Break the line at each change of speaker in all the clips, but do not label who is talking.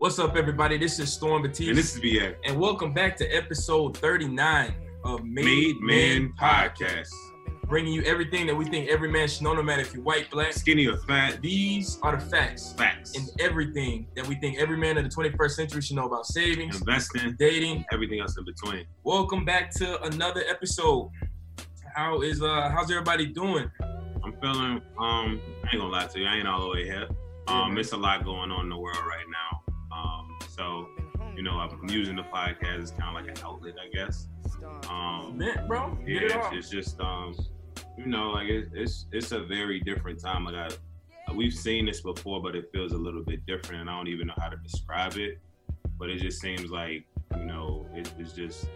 What's up, everybody? This is Storm Batiste.
And this is BA.
And welcome back to episode 39 of Made,
Made
Men
Podcast.
Bringing you everything that we think every man should know, no matter if you're white, black.
Skinny or fat?
These are the facts.
Facts.
And everything that we think every man of the 21st century should know about savings,
Investing,
dating.
everything else in between.
Welcome back to another episode. How is uh how's everybody doing?
I'm feeling, um, I ain't gonna lie to you, I ain't all the way here. Um, it's a lot going on in the world right now. So, you know, I'm using the podcast as kind of like an outlet, I guess. Um,
Man, bro,
yeah,
it
it's, it's just, um, you know, like it, it's it's a very different time. Like I, we've seen this before, but it feels a little bit different, and I don't even know how to describe it. But it just seems like, you know, it, it's just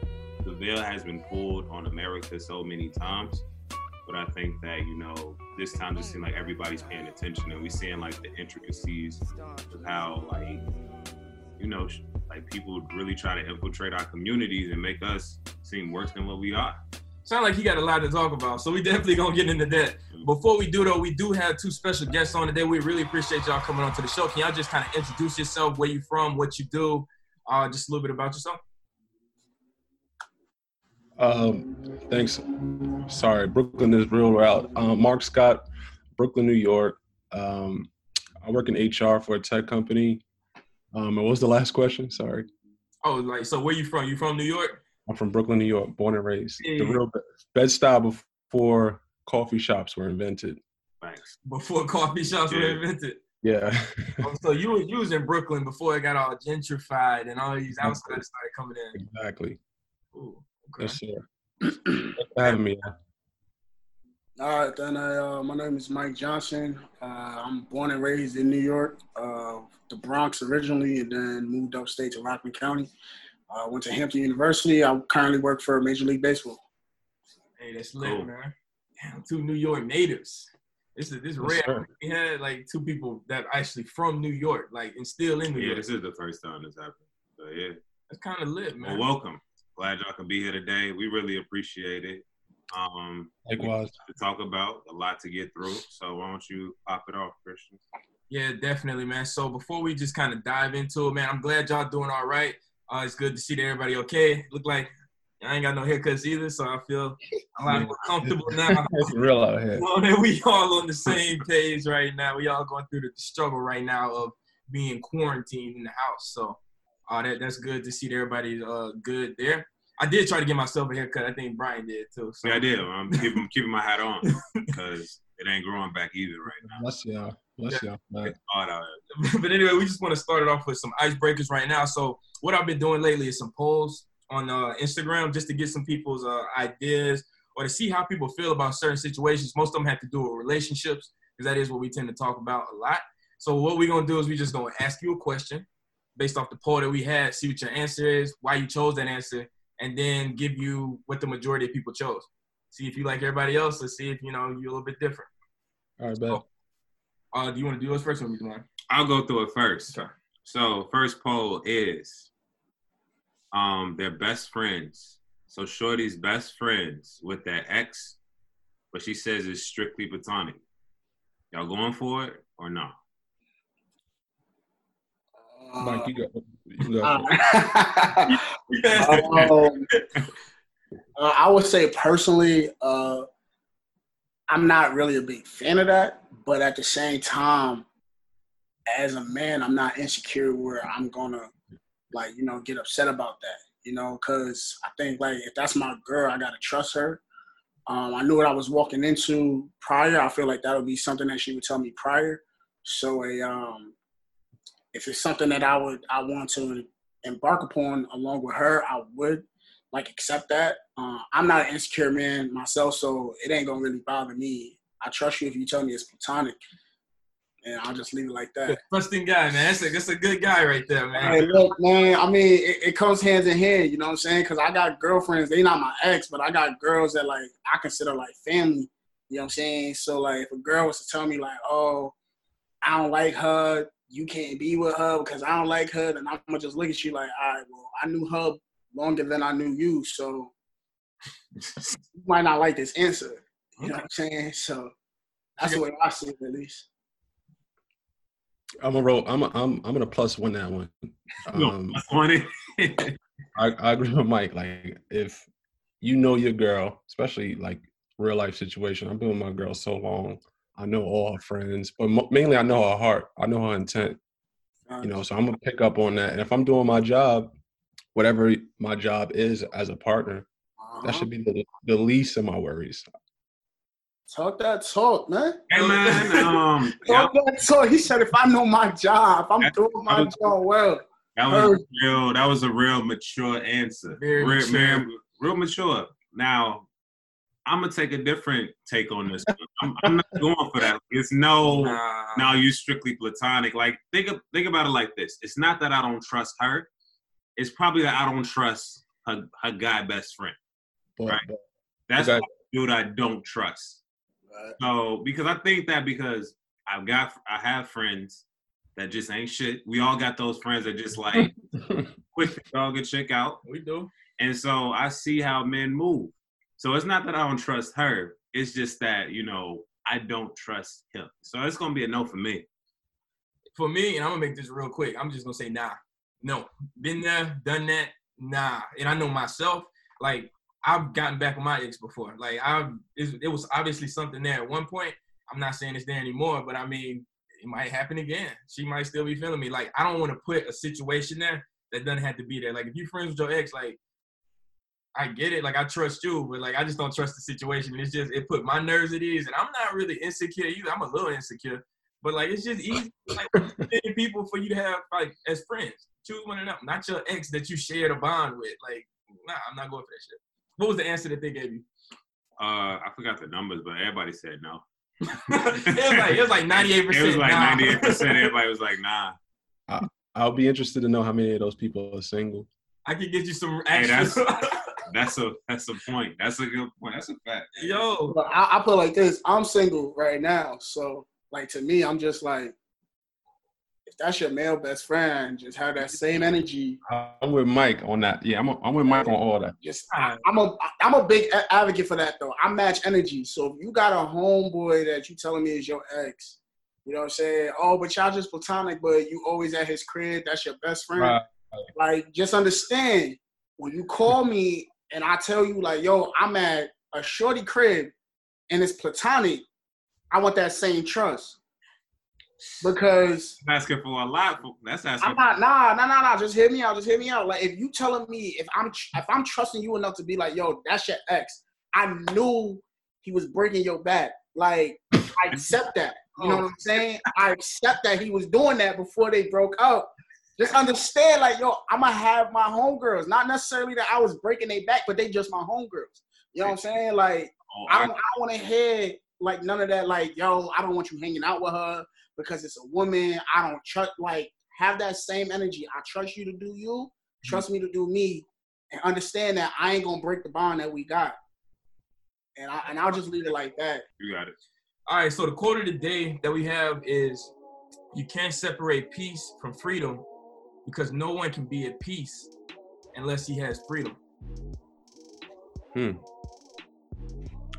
the veil has been pulled on America so many times. But I think that, you know, this time just seems like everybody's paying attention and we're seeing like the intricacies of how like, you know, like people really try to infiltrate our communities and make us seem worse than what we are.
Sound like he got a lot to talk about, so we definitely gonna get into that. Before we do though, we do have two special guests on today. We really appreciate y'all coming on to the show. Can y'all just kind of introduce yourself, where you from, what you do, uh, just a little bit about yourself?
Um, thanks. Sorry, Brooklyn is real out. Um, Mark Scott, Brooklyn, New York. Um, I work in HR for a tech company. Um, and what was the last question? Sorry.
Oh, like so, where you from? You from New York?
I'm from Brooklyn, New York, born and raised. The real Bed Stuy before coffee shops were invented.
Thanks.
Before coffee shops were invented.
Yeah.
Oh, so you was you was in Brooklyn before it got all gentrified and all these outsiders started coming in.
exactly.
Ooh, okay.
Yes, sir. Thanks for having me.
All right, then I, uh, my name is Mike Johnson. Uh, I'm born and raised in New York, uh, the Bronx originally, and then moved upstate to Rockland County. uh, went to Hampton University. I currently work for Major League Baseball.
Hey, that's lit,
Cool.
man. Damn, two New York natives. This is this
Yes,
rare.
sir.
We had like two people that actually from New York, like and still in New
Yeah,
York.
this is the first time this happened. So yeah.
That's kind of lit,
Well,
man.
welcome. Glad y'all can be here today. We really appreciate it. Um,
Likewise.
to talk about a lot to get through. So why don't you pop it off, Christian?
Yeah, definitely, man. So before we just kind of dive into it, man, I'm glad y'all doing all right. Uh, it's good to see that everybody okay. Look like I ain't got no haircuts either, so I feel a lot more comfortable now.
It's real out here.
Well, that we all on the same page right now. We all going through the struggle right now of being quarantined in the house. So, uh, that that's good to see that everybody's uh good there. I did try to get myself a haircut. I think Brian did too. So.
Yeah, I did. I'm keeping, keeping my hat on because it ain't growing back either right now.
Bless y'all. Bless y'all. man.
It's hard out here.
but anyway, we just want to start it off with some icebreakers right now. So what I've been doing lately is some polls on uh, Instagram just to get some people's uh, ideas or to see how people feel about certain situations. Most of them have to do with relationships because that is what we tend to talk about a lot. So what we're gonna do is we just gonna ask you a question based off the poll that we had, see what your answer is, why you chose that answer, and then give you what the majority of people chose. See if you like everybody else, or see if you know you're a little bit different.
All right, bet.
Uh, do you want to do yours first, or me do mine?
I'll go through it first.
Okay.
So first poll is um they're best friends. So Shorty's best friends with their ex, but she says it's strictly platonic. Y'all going for it or no?
Mike, you go. You go.
Uh, um, uh, I would say personally, uh, I'm not really a big fan of that, but at the same time, as a man, I'm not insecure where I'm gonna like you know get upset about that. You know, because I think like if that's my girl, I gotta trust her. Um, I knew what I was walking into prior. I feel like that would be something that she would tell me prior. So a um, if it's something that I would I want to embark upon along with her, I would like accept that. Uh, I'm not an insecure man myself, so it ain't gonna really bother me. I trust you if you tell me it's platonic, and I'll just leave it like that.
Trusting guy, man. That's a, that's a good guy right there, man.
Hey, look, man. I mean, it, it comes hands in hand. You know what I'm saying? Because I got girlfriends. They not my ex, but I got girls that like I consider like family. You know what I'm saying? So like, if a girl was to tell me like, "Oh, I don't like her," you can't be with her because I don't like her, then I'm gonna just look at you like, "All right, well, I knew her longer than I knew you, so you might not like this answer." You know what I'm saying? So that's the way I see it, at least.
I'm a roll. I'm a, I'm I'm gonna plus one that one. Um,
Plus one.
I, I agree with Mike. Like if you know your girl, especially like real life situation. I've been with my girl so long. I know all her friends, but mo- mainly I know her heart. I know her intent. You know, so I'm gonna pick up on that. And if I'm doing my job, whatever my job is as a partner, that
Uh-huh.
should be the, the least of my worries.
talk that talk, man.
hey man, um, that,
Talk that talk. He said, if I know my job, I'm
That-
doing my
was-
job well.
that was a real. That was a real mature answer.
Very
real,
mature.
man, real mature. Now, I'm gonna take a different take on this. I'm, I'm not going for that. It's no.
Nah.
now you strictly platonic. Like think of, think about it like this. It's not that I don't trust her. It's probably that I don't trust her, her guy best friend.
But,
Right.
but
That's
Okay.
the dude I don't trust.
Right.
So because I think that because I've got I have friends that just ain't shit. We all got those friends that just like quick to dog a chick out.
We do.
And so I see how men move. So it's not that I don't trust her. It's just that, you know, I don't trust him. So it's gonna be a no for me.
For me, and I'm gonna make this real quick. I'm just gonna say nah. No. Been there, done that, nah. And I know myself, like I've gotten back with my ex before. Like I it, it was obviously something there at one point. I'm not saying it's there anymore, but I mean it might happen again. She might still be feeling me. Like I don't want to put a situation there that doesn't have to be there. Like if you're friends with your ex, like I get it. Like I trust you, but like I just don't trust the situation. It's just it put my nerves at ease, and I'm not really insecure either. I'm a little insecure, but like it's just easy like people for you to have like as friends. Choose one of them, not your ex that you shared a bond with. Like, nah, I'm not going for that shit. What was the answer that they gave you?
Uh, I forgot the numbers, but everybody said no.
it was like it was like 98.
It
percent
was like
nah.
ninety-eight percent. Everybody was like, "Nah."
I, I'll be interested to know how many of those people are single.
I could get you some
Hey,
actual.
That's a that's a point. That's a good point. That's a fact.
Yo,
I, I put like this: I'm single right now, so like to me, I'm just like, if that's your male best friend, just have that same energy.
I'm with Mike on that. Yeah, I'm, I'm with Mike on all that.
Just I, I'm a I'm a big advocate for that though. I match energy, so if you got a homeboy that you telling me is your ex, you know what I'm saying? Oh, but y'all just platonic, but you always at his crib. That's your best friend.
Right.
Like, just understand when you call me and I tell you like, yo, I'm at a shorty crib and it's platonic. I want that same trust because
That's asking for a lot. That's asking.
I'm not nah nah nah nah. Just hear me out. Just hear me out. Like if you telling me if I'm if I'm trusting you enough to be like, yo, that's your ex. I knew he was breaking your back. Like I accept that. You know oh. what I'm saying? I accept that he was doing that before they broke up. Just understand, like, yo, I'ma have my homegirls. Not necessarily that I was breaking their back, but they just my homegirls. You know what I'm saying? Like,
Oh,
I don't, I don't want to hear like none of that. Like, yo, I don't want you hanging out with her because it's a woman. I don't trust. Like, have that same energy. I trust you to do you. Trust me to do me, and understand that I ain't gonna break the bond that we got. And I and I'll just leave it like that.
you got it.
all right. So the quote of the day that we have is, "You can't separate peace from freedom, because no one can be at peace unless he has freedom."
Hmm.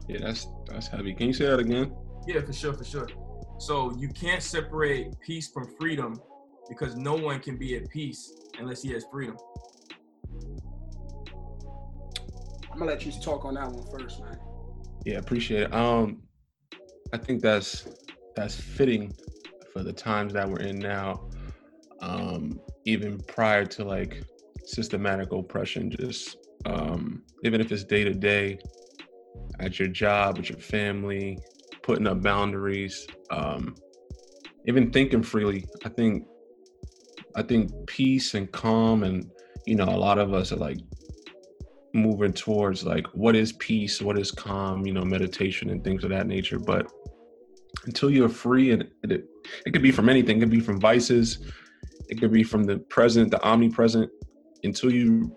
Yeah, that's that's heavy. Can you say that again?
Yeah, for sure, for sure. So you can't separate peace from freedom because no one can be at peace unless he has freedom.
I'm gonna let you talk on that one first, man.
Yeah, appreciate it. Um, I think that's that's fitting for the times that we're in now. Um, even prior to like systematic oppression, just um, even if it's day to day, at your job, with your family, putting up boundaries, um, even thinking freely. I think I think peace and calm and you know a lot of us are like moving towards like what is peace, what is calm, you know, meditation and things of that nature. But until you're free, and it, it could be from anything, it could be from vices, it could be from the present, the omnipresent. Until you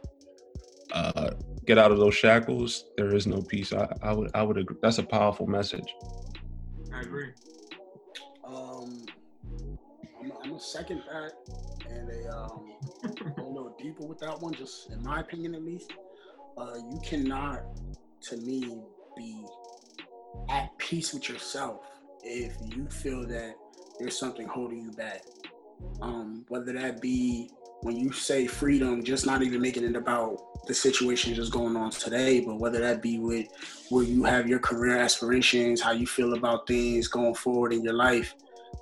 uh, get out of those shackles, there is no peace. I, I would, I would agree. That's a powerful message.
I agree.
Um, I'm, I'm gonna second that and a, um, go a little deeper with that one. Just in my opinion, at least, uh, you cannot, to me, be at peace with yourself if you feel that there's something holding you back. Um, whether that be when you say freedom, just not even making it about the situation just going on today, but whether that be with where you have your career aspirations, how you feel about things going forward in your life,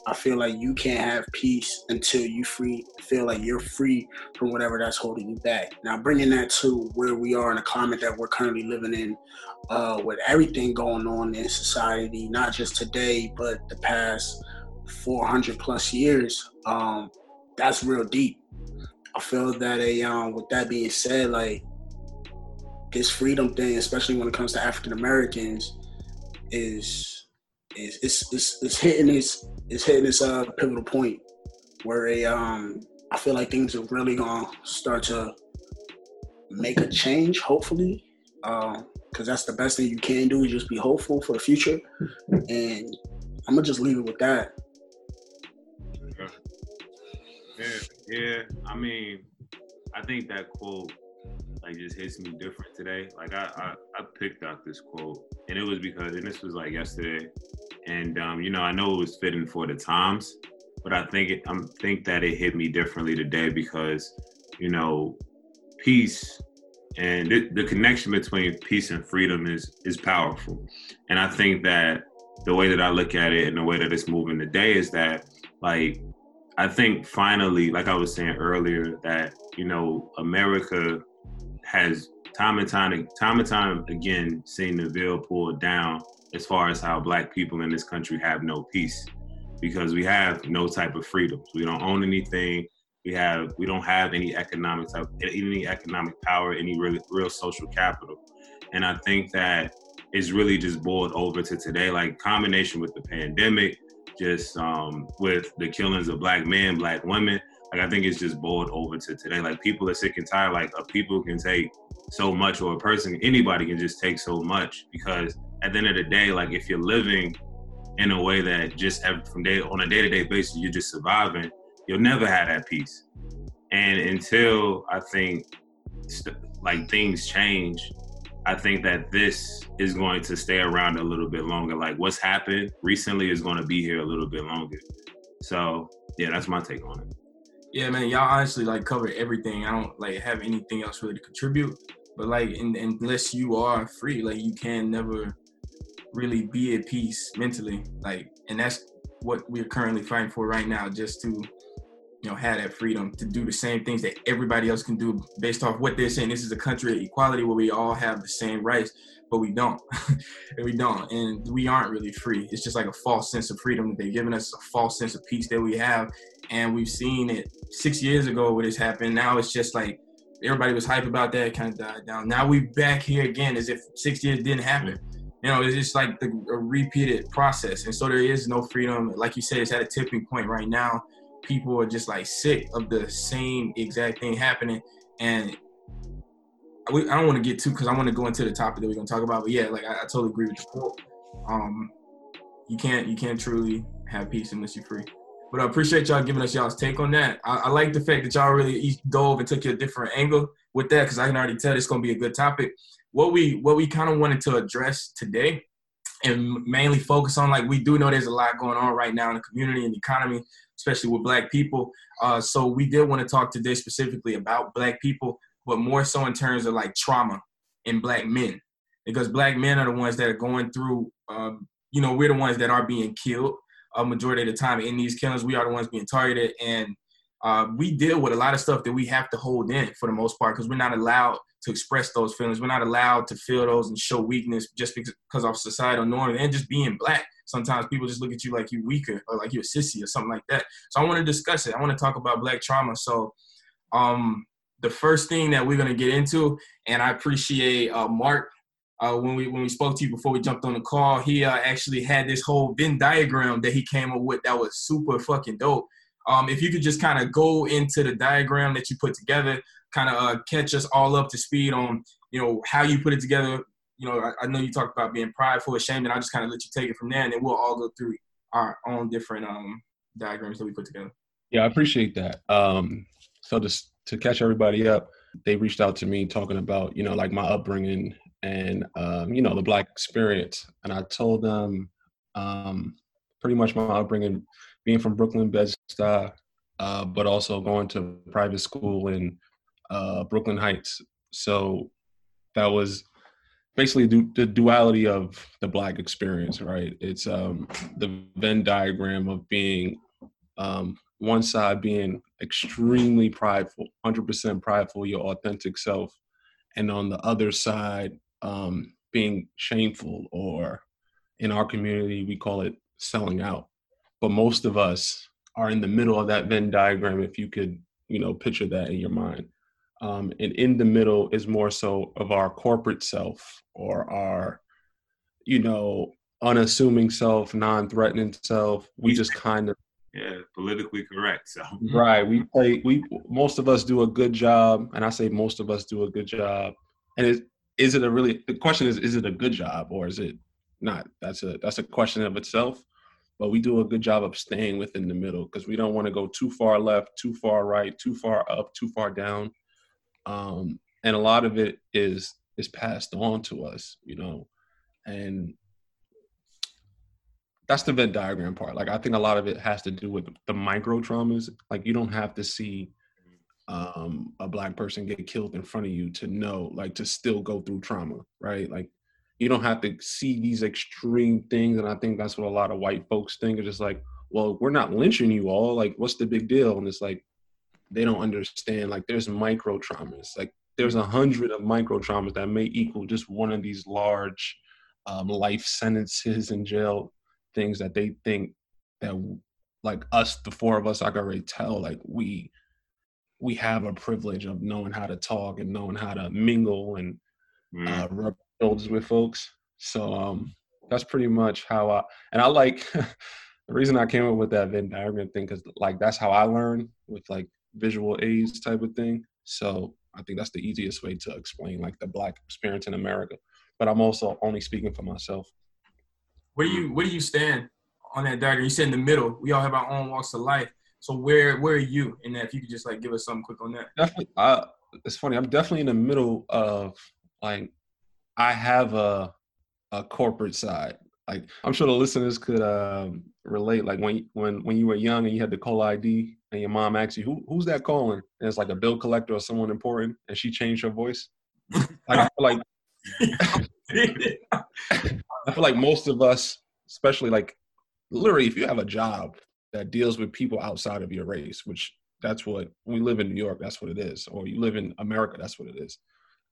I feel like you can't have peace until you free feel like you're free from whatever that's holding you back. Now bringing that to where we are in the climate that we're currently living in, uh, with everything going on in society, not just today, but the past 400 plus years, um, that's real deep. I feel that a um, with that being said, like this freedom thing, especially when it comes to African Americans, is is it's, it's, it's hitting its it's hitting its uh, pivotal point where a um I feel like things are really gonna start to make a change. Hopefully, because uh, that's the best thing you can do is just be hopeful for the future. And I'm gonna just leave it with that.
Yeah, yeah. I mean, I think that quote like just hits me different today. Like I, I, I picked out this quote, and it was because, and this was like yesterday, and um, you know, I know it was fitting for the times, but I think it, I think that it hit me differently today because, you know, peace and the, the connection between peace and freedom is is powerful, and I think that the way that I look at it and the way that it's moving today is that like I think finally, like I was saying earlier, that you know America has time and time time and time again seen the veil pulled down as far as how black people in this country have no peace because we have no type of freedoms. We don't own anything. We have we don't have any economic type, uh, any economic power, any real, real social capital. And I think that is really just boiled over to today, like combination with the pandemic, just um, with the killings of black men, black women. Like I think it's just boiled over to today. Like people are sick and tired. Like a people can take so much, or a person, anybody can just take so much. Because at the end of the day, like if you're living in a way that just have, from day on a day to day basis, you're just surviving, you'll never have that peace. And until I think st- like things change, I think that this is going to stay around a little bit longer. Like what's happened recently is going to be here a little bit longer. So yeah, that's my take on it.
Yeah, man, y'all honestly like covered everything. I don't like have anything else really to contribute. But like, unless you are free, like you can never really be at peace mentally. Like, and that's what we're currently fighting for right now, just to you know, have that freedom to do the same things that everybody else can do based off what they're saying. This is a country of equality where we all have the same rights, but we don't. and we don't. And we aren't really free. It's just like a false sense of freedom that they've given us, a false sense of peace that we have. And we've seen it six years ago when this happened. Now it's just like everybody was hype about that, kind of died down. Now we back here again as if six years didn't happen. You know, it's just like the, a repeated process. And so there is no freedom. Like you said, it's at a tipping point right now people are just like sick of the same exact thing happening. And I don't want to get too because I want to go into the topic that we're gonna talk about. But yeah, like I, I totally agree with the quote. Um, you can't you can't truly have peace unless you're free. But I appreciate y'all giving us y'all's take on that. I, I like the fact that y'all really each dove and took a different angle with that because I can already tell it's gonna be a good topic. What we what we kind of wanted to address today and mainly focus on like we do know there's a lot going on right now in the community and the economy especially with black people. Uh, so we did want to talk today specifically about black people, but more so in terms of like trauma in black men, because black men are the ones that are going through. Um, you know, we're the ones that are being killed a majority of the time in these killings. We are the ones being targeted, and uh, we deal with a lot of stuff that we have to hold in for the most part because we're not allowed to express those feelings. We're not allowed to feel those and show weakness just because of societal norms and just being black sometimes people just look at you like you're weaker or like you're a sissy or something like that. So I want to discuss it. I want to talk about black trauma. So um, the first thing that we're gonna get into, and I appreciate uh, Mark uh, when we when we spoke to you before we jumped on the call. He uh, actually had this whole Venn diagram that he came up with that was super fucking dope. Um, if you could just kind of go into the diagram that you put together, kind of uh, catch us all up to speed on you know how you put it together, you know, I, I, know you talked about being prideful, ashamed, and I just kind of let you take it from there, and then we'll all go through our own different um, diagrams that we put together.
Yeah, I appreciate that. Um, so just to catch everybody up, they reached out to me talking about you know like my upbringing and um, you know the black experience, and I told them um, pretty much my upbringing, being from Brooklyn, Bed Stuy, uh, but also going to private school in uh, Brooklyn Heights. So that was basically the duality of the black experience, right? It's um, the Venn diagram of being um, one side being extremely prideful, 100% prideful, your authentic self, and on the other side, um, being shameful, or in our community, we call it selling out. But most of us are in the middle of that Venn diagram, if you could, you know, picture that in your mind. Um, and in the middle is more so of our corporate self or our, you know, unassuming self, non-threatening self. We just kind of
yeah, politically correct. So
right, we play. We most of us do a good job, and I say most of us do a good job. And is is it a really? The question is, is it a good job or is it not? That's a that's a question of itself. But we do a good job of staying within the middle because we don't want to go too far left, too far right, too far up, too far down. Um, and a lot of it is is passed on to us, you know, and that's the Venn diagram part. Like I think a lot of it has to do with the micro traumas. Like you don't have to see um, a black person get killed in front of you to know, like to still go through trauma, right? Like you don't have to see these extreme things. And I think that's what a lot of white folks think. It's just like, well, we're not lynching you all. Like, what's the big deal? And it's like they don't understand. Like there's micro traumas. Like there's a hundred of micro traumas that may equal just one of these large um, life sentences in jail things that they think that like us the four of us i can already tell like we we have a privilege of knowing how to talk and knowing how to mingle and mm. uh, rub shoulders with folks so um that's pretty much how i and i like the reason i came up with that venn diagram thing because like that's how i learn with like visual aids type of thing so i think that's the easiest way to explain like the black experience in america but i'm also only speaking for myself
where do you where do you stand on that diagram? You said in the middle. We all have our own walks of life. So where where are you in that? If you could just like give us something quick on that.
Definitely, uh, it's funny. I'm definitely in the middle of like I have a a corporate side. Like I'm sure the listeners could um, relate. Like when when when you were young and you had the call ID and your mom asked you who who's that calling, and it's like a bill collector or someone important, and she changed her voice. I feel like I feel like most of us, especially like literally, if you have a job that deals with people outside of your race, which that's what we live in New York, that's what it is, or you live in America, that's what it is.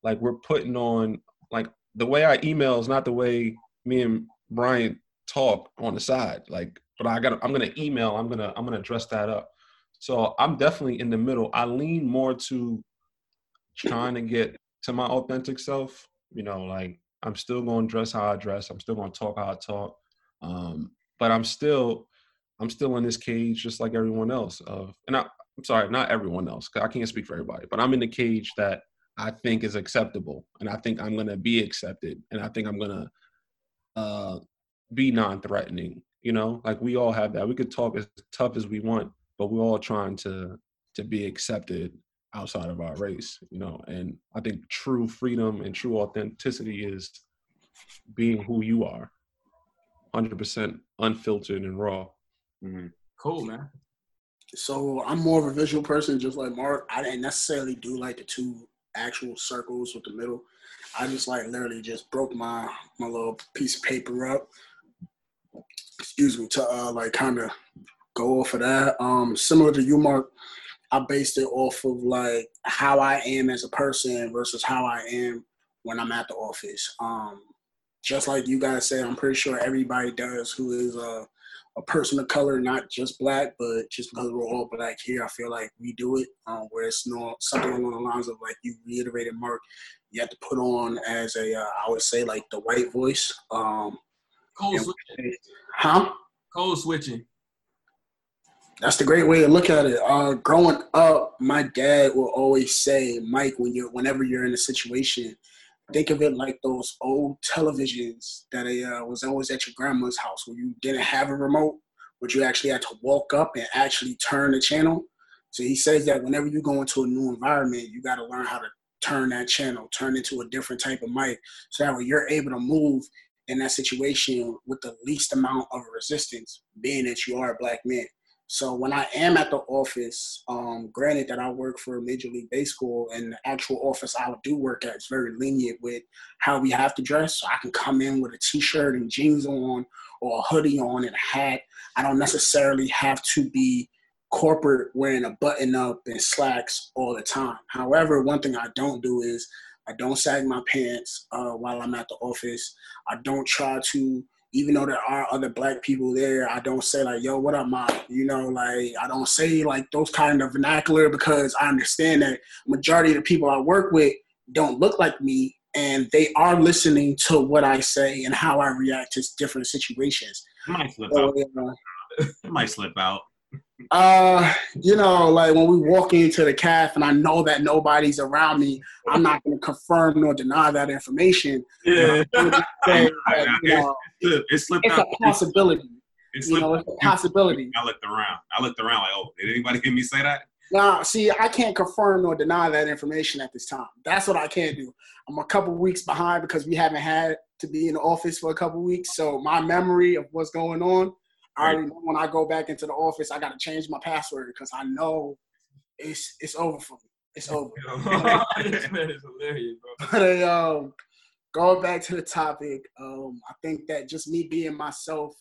Like we're putting on like the way I email is not the way me and Brian talk on the side. Like, but I got I'm gonna email, I'm gonna I'm gonna dress that up. So I'm definitely in the middle. I lean more to trying to get to my authentic self, you know, like I'm still to dress how I dress. I'm still to talk how I talk. Um, but I'm still, I'm still in this cage just like everyone else. Of, and I, I'm sorry, not everyone else, because I can't speak for everybody. But I'm in the cage that I think is acceptable, and I think I'm to be accepted, and I think I'm to uh, be non-threatening. You know, like we all have that. We could talk as tough as we want, but we're all trying to to be accepted outside of our race, you know. And I think true freedom and true authenticity is being who you are, hundred percent unfiltered and raw.
Mm-hmm. Cool, man.
So I'm more of a visual person, just like Mark. I didn't necessarily do like the two actual circles with the middle. I just like literally just broke my my little piece of paper up. Excuse me to uh, like kind of go off of that. Um, similar to you, Mark. I based it off of like how I am as a person versus how I am when I'm at the office. Um, just like you guys said, I'm pretty sure everybody does who is a, a person of color, not just black, but just because we're all black here, I feel like we do it. Um, where it's not something along the lines of like you reiterated, Mark, you have to put on as a uh, I would say like the white voice. Um,
Code switching.
Huh?
Code switching.
That's the great way to look at it. Uh, growing up, my dad will always say, "Mike, when you're whenever you're in a situation, think of it like those old televisions that uh, was always at your grandma's house, where you didn't have a remote, but you actually had to walk up and actually turn the channel." So he says that whenever you go into a new environment, you got to learn how to turn that channel, turn into a different type of mic, so that way you're able to move in that situation with the least amount of resistance, being that you are a black man. So when I am at the office, um, granted that I work for Major League Baseball and the actual office I do work at is very lenient with how we have to dress. So I can come in with a t-shirt and jeans on or a hoodie on and a hat. I don't necessarily have to be corporate wearing a button up and slacks all the time. However, one thing I don't do is I don't sag my pants uh, while I'm at the office. I don't try to even though there are other black people there, I don't say like, yo, what up, mom? You know, like I don't say like those kind of vernacular because I understand that majority of the people I work with don't look like me and they are listening to what I say and how I react to different situations.
I might slip so, out. You know, I might slip out.
Uh, you know, like when we walk into the calf and I know that nobody's around me, I'm not going to confirm nor deny that information.
Yeah, you know, that, you know,
it's, it's a possibility.
It's,
you know, it's a possibility.
I looked around. I looked around like, oh, did anybody hear me say that?
Nah, see, I can't confirm nor deny that information at this time. That's what I can't do. I'm a couple weeks behind because we haven't had to be in the office for a couple weeks. So my memory of what's going on I already know when I go back into the office, I got to change my password because I know it's it's over for me. It's over.
this man is hilarious,
bro. But um, going back to the topic, um, I think that just me being myself,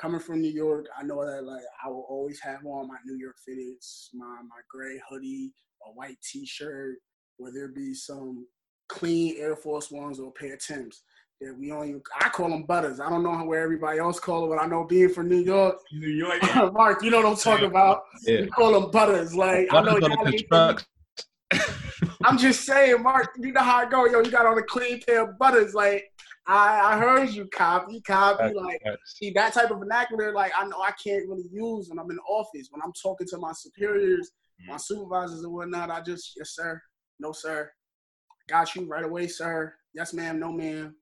coming from New York, I know that like I will always have on my New York fitteds, my my gray hoodie, a white T-shirt, whether it be some clean Air Force Ones or a pair of Tims. Yeah, we only I call them butters. I don't know where everybody else call them, but I know being from New York,
New York,
Mark, you know what I'm talking about. Yeah. We call them butters. Like I know trucks. I'm just saying, Mark. You know how I go, yo. You got on a clean pair of butters. Like I, I heard you copy, copy. Like see that type of vernacular. Like I know I can't really use when I'm in the office. When I'm talking to my superiors, mm. my supervisors and whatnot. I just yes sir, no sir, got you right away, sir. Yes ma'am, no ma'am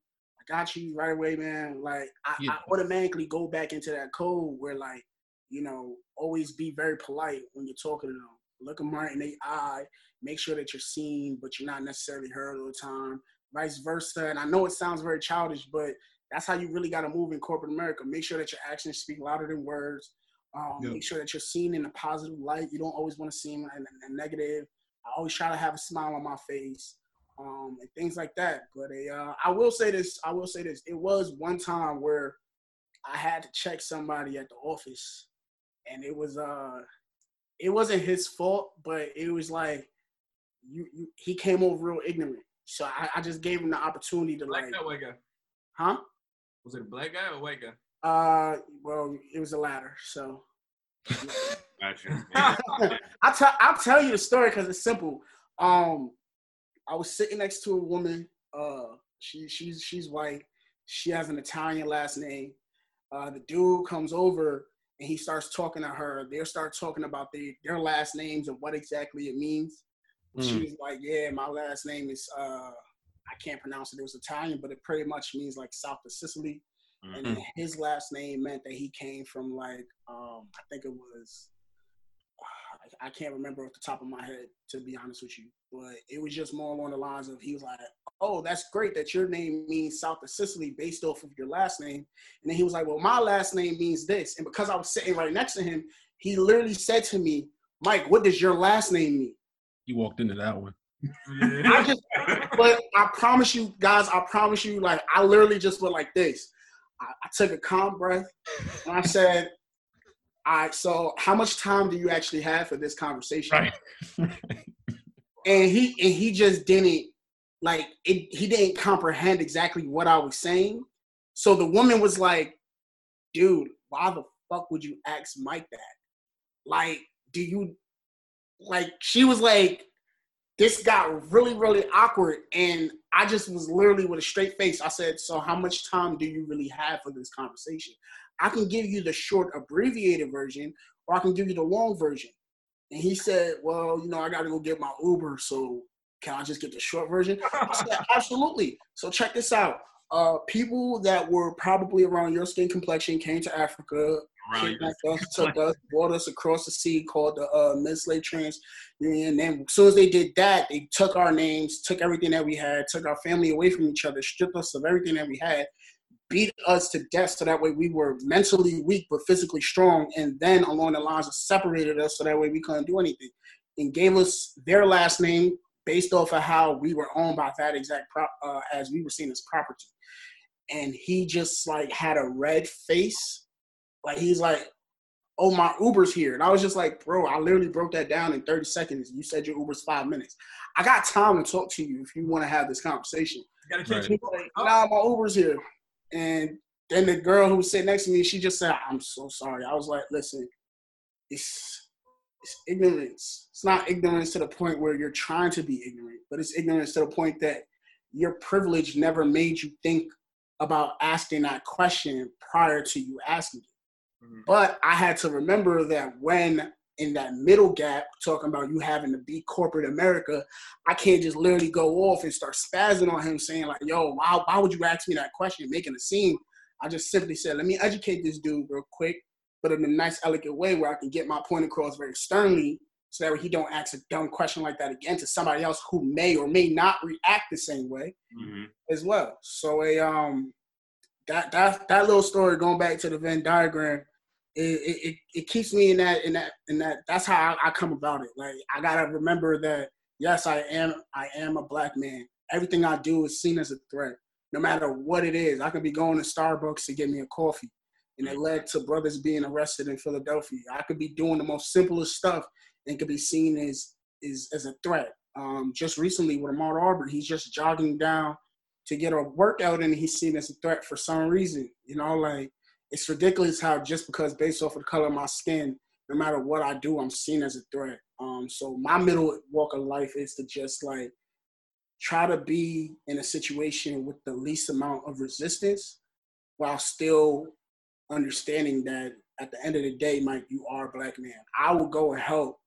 I got you right away, man. Like I, yeah. I automatically go back into that code where like, you know, always be very polite when you're talking to them. Look them right in the eye. Make sure that you're seen, but you're not necessarily heard all the time. Vice versa. And I know it sounds very childish, but that's how you really got to move in corporate America. Make sure that your actions speak louder than words. Um, yep. Make sure that you're seen in a positive light. You don't always want to seem in a negative. I always try to have a smile on my face um, and things like that. But uh, I will say this. I will say this. It was one time where I had to check somebody at the office, and it was uh, it wasn't his fault, but it was like you, you he came over real ignorant. So I, I just gave him the opportunity to
black
like.
Guy, white guy.
Huh?
Was it a black guy or a white guy?
Uh, well, it was the latter. So. gotcha. I'll tell I'll tell you the story because it's simple. Um, I was sitting next to a woman. Uh, she she's she's white. She has an Italian last name. Uh, the dude comes over and he starts talking to her. They start talking about the, their last names and what exactly it means. Mm. She's like, "Yeah, my last name is uh, I can't pronounce it. It was Italian, but it pretty much means like south of Sicily." Mm-hmm. And his last name meant that he came from like um, I think it was I can't remember off the top of my head, to be honest with you. But it was just more along the lines of he was like, "Oh, that's great that your name means South of Sicily based off of your last name." And then he was like, "Well, my last name means this." And because I was sitting right next to him, he literally said to me, "Mike, what does your last name mean?"
You walked into that one.
I just, but I promise you, guys, I promise you, like I literally just went like this. I, I took a calm breath and I said, all right, so how much time do you actually have for this conversation?
Right.
and he and he just didn't like it, he didn't comprehend exactly what I was saying. So the woman was like, dude, why the fuck would you ask Mike that? Like, do you like she was like, this got really, really awkward. And I just was literally with a straight face. I said, So how much time do you really have for this conversation? I can give you the short abbreviated version, or I can give you the long version. And he said, Well, you know, I got to go get my Uber. So can I just get the short version? I said, Absolutely. So check this out. Uh, people that were probably around your skin complexion came to Africa, us, took us, brought us across the sea called the uh, Mid-Slave Trans Union. And as soon as they did that, they took our names, took everything that we had, took our family away from each other, stripped us of everything that we had, beat us to death so that way we were mentally weak but physically strong, and then along the lines of separated us so that way we couldn't do anything, and gave us their last name based off of how we were owned by that exact pro- uh, as we were seen as property. And he just like had a red face, like he's like, "Oh, my Uber's here," and I was just like, "Bro, I literally broke that down in 30 seconds. You said your Uber's five minutes. I got time to talk to you if you want to have this conversation."
You gotta catch
Right.
me.
Like, nah, my Uber's here. And then the girl who was sitting next to me, she just said, I'm so sorry. I was like, listen, it's it's ignorance. It's not ignorance to the point where you're trying to be ignorant, but it's ignorance to the point that your privilege never made you think about asking that question prior to you asking it.
Mhm.
But I had to remember that when in that middle gap, talking about you having to be corporate America, I can't just literally go off and start spazzing on him saying like, yo, why, why would you ask me that question, making a scene? I just simply said, let me educate this dude real quick, but in a nice, elegant way where I can get my point across very sternly so that way he don't ask a dumb question like that again to somebody else who may or may not react the same way
Mhm.
as well. So a um that that that little story going back to the Venn diagram, it it, it, keeps me in that in that in that that's how I, I come about it. Like I gotta remember that yes, I am I am a black man. Everything I do is seen as a threat, no matter what it is. I could be going to Starbucks to get me a coffee, and it led to brothers being arrested in Philadelphia. I could be doing the most simplest stuff and could be seen as is as a threat. Um, just recently with Ahmaud Arbery, he's just jogging down to get a workout and he's seen as a threat for some reason. You know, like it's ridiculous how just because based off of the color of my skin, no matter what I do, I'm seen as a threat. Um, so my middle walk of life is to just like try to be in a situation with the least amount of resistance while still understanding that at the end of the day, Mike, you are a black man. I will go and help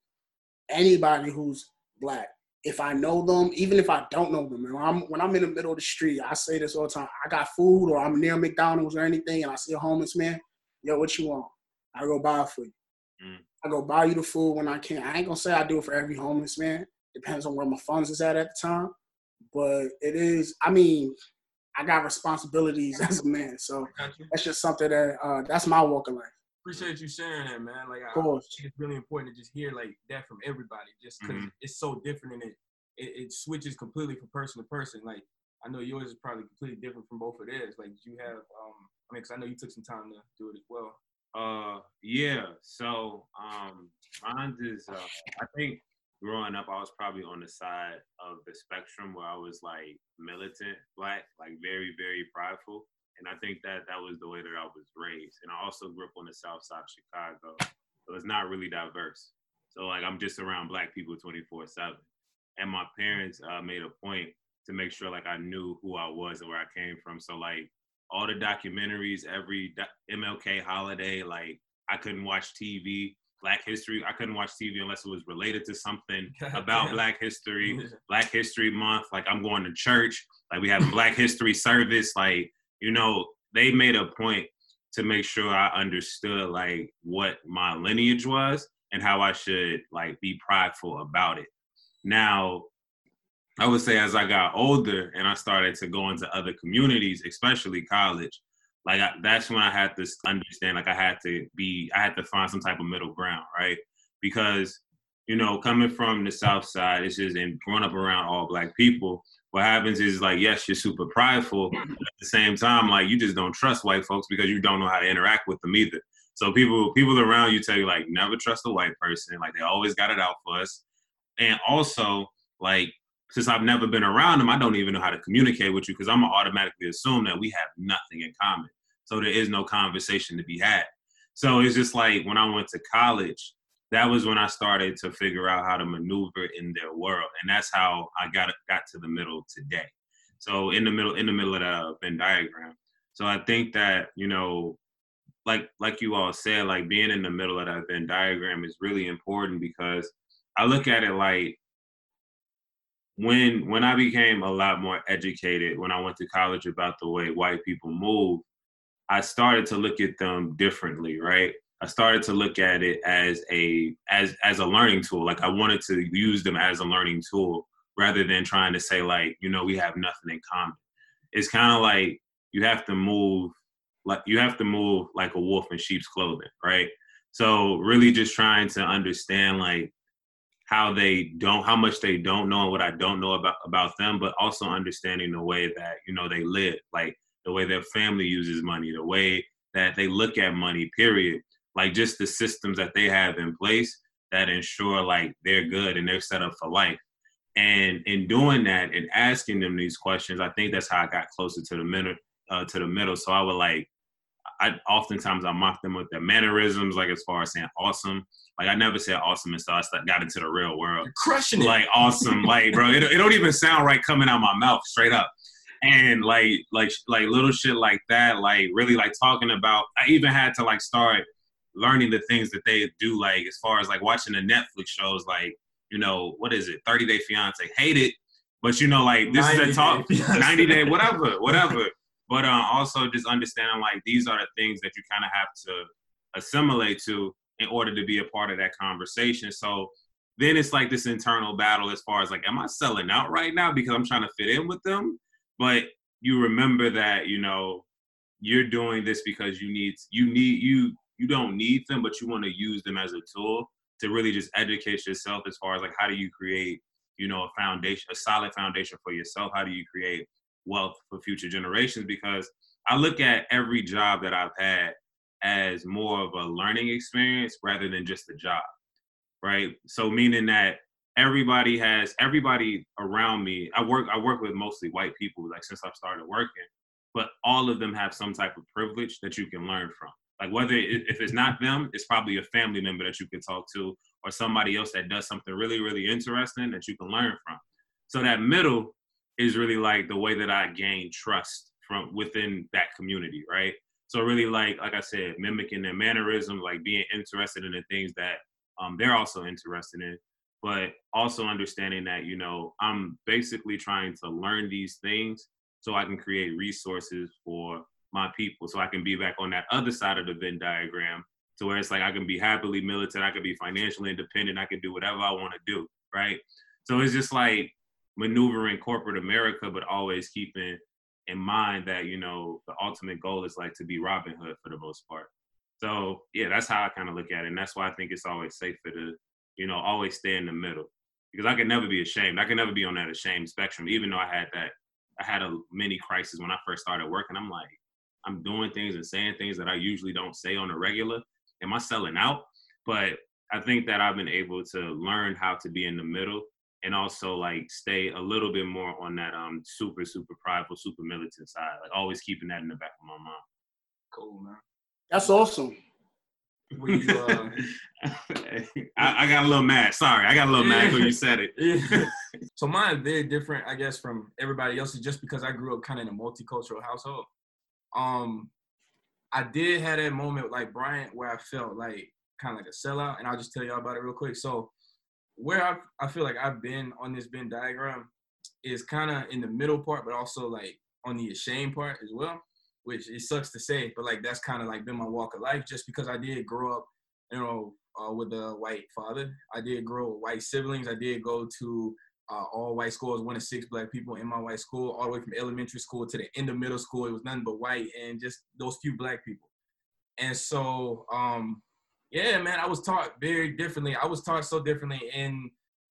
anybody who's black if I know them, even if I don't know them, when I'm when I'm in the middle of the street, I say this all the time. I got food, or I'm near McDonald's or anything, and I see a homeless man. Yo, what you want? I go buy it for you.
Mm.
I go buy you the food when I can. I ain't gonna say I do it for every homeless man. Depends on where my funds is at at the time, but it is. I mean, I got responsibilities as a man, so that's just something that uh, that's my walk of life.
Appreciate you sharing that, man. Like, I,
Of course.
think it's really important to just hear like that from everybody, just because
Mhm.
it's so different and it, it it switches completely from person to person. Like, I know yours is probably completely different from both of theirs. Like, you have, um, I mean, because I know you took some time to do it as well.
Uh, yeah. So, um, mine is. Uh, I think growing up, I was probably on the side of the spectrum where I was like militant black, like very, very prideful, and I think that that was the way that I was raised. And I also grew up on the south side of Chicago, so it's not really diverse. So like I'm just around black people 24 seven, and my parents uh, made a point to make sure like I knew who I was and where I came from. So like all the documentaries, every doc- MLK holiday, like I couldn't watch TV. Black history, I couldn't watch TV unless it was related to something about Black history. Black History Month. Like I'm going to church. Like we have a Black History service. Like you know, they made a point to make sure I understood like what my lineage was and how I should like be prideful about it. Now, I would say as I got older and I started to go into other communities, especially college, like I, that's when I had to understand, like I had to be, I had to find some type of middle ground, right? Because you know, coming from the South Side, it's just and growing up around all Black people. What happens is like, yes, you're super prideful. But mm-hmm. at the same time, like you just don't trust white folks because you don't know how to interact with them either. So people, people around you tell you like, never trust a white person. Like they always got it out for us. And also, like since I've never been around them, I don't even know how to communicate with you because I'm gonna automatically assume that we have nothing in common. So there is no conversation to be had. So it's just like when I went to college, that was when I started to figure out how to maneuver in their world, and that's how I got got to the middle today. So in the middle, in the middle of the Venn diagram. So I think that you know, like like you all said, like being in the middle of that Venn diagram is really important because I look at it like when when I became a lot more educated when I went to college about the way white people move, I started to look at them differently, right? I started to look at it as a as as a learning tool. Like I wanted to use them as a learning tool rather than trying to say like, you know, we have nothing in common. It's kind of like, you have to move like you have to move like a wolf in sheep's clothing, right? So really just trying to understand like how they don't how much they don't know and what I don't know about about them, but also understanding the way that, you know, they live, like the way their family uses money, the way that they look at money, period. Like just the systems that they have in place that ensure like they're good and they're set up for life. And in doing that and asking them these questions, I think that's how I got closer to the middle. Uh, to the middle. So I would like, I oftentimes I mock them with their mannerisms, like as far as saying awesome. Like I never said awesome until I got into the real world.
You're crushing it.
Like awesome, like bro, it, it don't even sound right coming out my mouth straight up. And like like like little shit like that, like really like talking about. I even had to like start learning the things that they do, like as far as like watching the Netflix shows, like you know what is it, Thirty Day Fiance. Hate it, but you know like this is a talk, ninety day, whatever, whatever. But uh, also just understanding like these are the things that you kind of have to assimilate to in order to be a part of that conversation. So then it's like this internal battle as far as like, am I selling out right now because I'm trying to fit in with them? But you remember that you know you're doing this because you need you need you you don't need them, but you want to use them as a tool to really just educate yourself as far as like how do you create you know a foundation a solid foundation for yourself? How do you create wealth for future generations? Because i look at every job that i've had as more of a learning experience rather than just a job right? So meaning that everybody has everybody around me i work i work with mostly white people like since i've started working but all of them have some type of privilege that you can learn from like whether if it's not them, it's probably a family member that you can talk to or somebody else that does something really, really interesting that you can learn from. So that middle is really like the way that I gain trust from within that community, right? So really like like I said, mimicking their mannerisms, like being interested in the things that um, they're also interested in, but also understanding that you know I'm basically trying to learn these things so I can create resources for my people so I can be back on that other side of the Venn diagram to where it's like I can be happily militant, I can be financially independent, I can do whatever I want to do, right? So it's just like maneuvering corporate America, but always keeping in mind that, you know, the ultimate goal is like to be Robin Hood for the most part. So yeah, that's how I kind of look at it. And that's why I think it's always safer to, you know, always stay in the middle. Because I can never be ashamed. I can never be on that ashamed spectrum, even though I had that I had a mini crisis when I first started working. I'm like, I'm doing things and saying things that I usually don't say on a regular. Am I selling out? But I think that I've been able to learn how to be in the middle and also like stay a little bit more on that um super super prideful super militant side like always keeping that in the back of my mind
cool man
That's awesome.
you, uh,
I, I got a little mad sorry i got a little mad when you said it
Yeah. so mine is very different, I guess, from everybody else's just because I grew up kind of in a multicultural household. Um, I did have that moment like Bryant where I felt like kind of like a sellout, and I'll just tell y'all about it real quick. So where I, I feel like I've been on this Venn diagram is kind of in the middle part, but also like on the ashamed part as well, which it sucks to say, but like that's kind of like been my walk of life just because I did grow up, you know, uh, with a white father. I did grow with white siblings. I did go to uh, all white school. I was one of six black people in my white school, all the way from elementary school to the end of middle school. It was nothing but white and just those few black people. And so, um, yeah, man, I was taught very differently. I was taught so differently and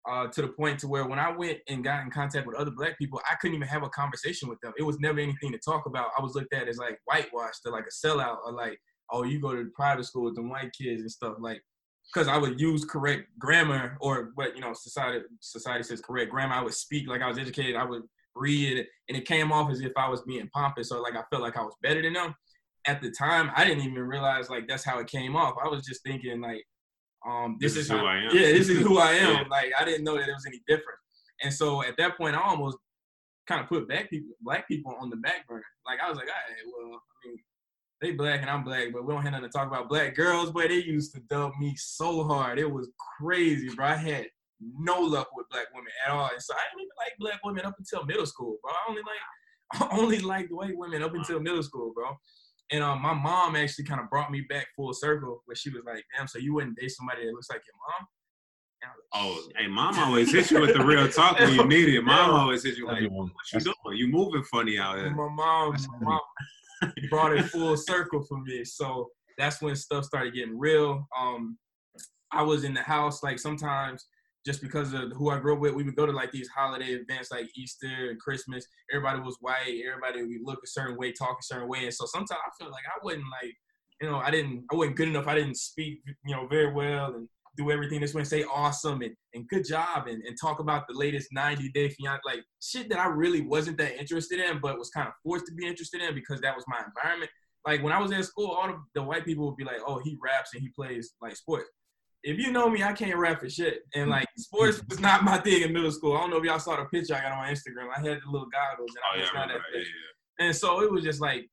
uh, to the point to where when I went and got in contact with other black people, I couldn't even have a conversation with them. It was never anything to talk about. I was looked at as like whitewashed or like a sellout or like, oh, you go to private school with them white kids and stuff like because I would use correct grammar or what you know society society says correct grammar. I would speak like I was educated. I would read it, and it came off as if I was being pompous or like I felt like I was better than them. At the time, I didn't even realize like that's how it came off. I was just thinking like, um, this,
This
is
is who I am.
Yeah, this is who I am.
Yeah.
Like I didn't know that it was any different. And so at that point, I almost kind of put black people, black people on the back burner. Like I was like, all right, well, they black and I'm black, but we don't have nothing to talk about black girls. But they used to dub me so hard, it was crazy, bro. I had no luck with black women at all, and so I didn't even like black women up until middle school, bro. I only like, I only liked white women up until middle school, bro. And um, my mom actually kind of brought me back full circle, where she was like, "Damn, so you wouldn't date somebody that looks like your mom?"
Oh, hey, mom always hits you with the real talk when you need it. Mom always hit you like, "What you doing? You moving funny out here."
my mom, my mom brought it full circle for me. So that's when stuff started getting real. Um, I was in the house like sometimes just because of who I grew up with. We would go to like these holiday events like Easter and Christmas. Everybody was white. Everybody would look a certain way, talk a certain way, and so sometimes I felt like I wasn't like, you know, I didn't, I wasn't good enough. I didn't speak, you know, very well and do everything this way, say awesome and, and good job and, and talk about the latest 90 day fiance, like shit that I really wasn't that interested in, but was kind of forced to be interested in because that was my environment. Like when I was in school, all the, the white people would be like, oh, he raps and he plays like sports. If you know me, I can't rap for shit. And like sports was not my thing in middle school. I don't know if y'all saw the picture I got on my Instagram. I had the little goggles and
Oh
I
yeah,
was
I
not that
Yeah,
thick.
yeah.
And so it was just like,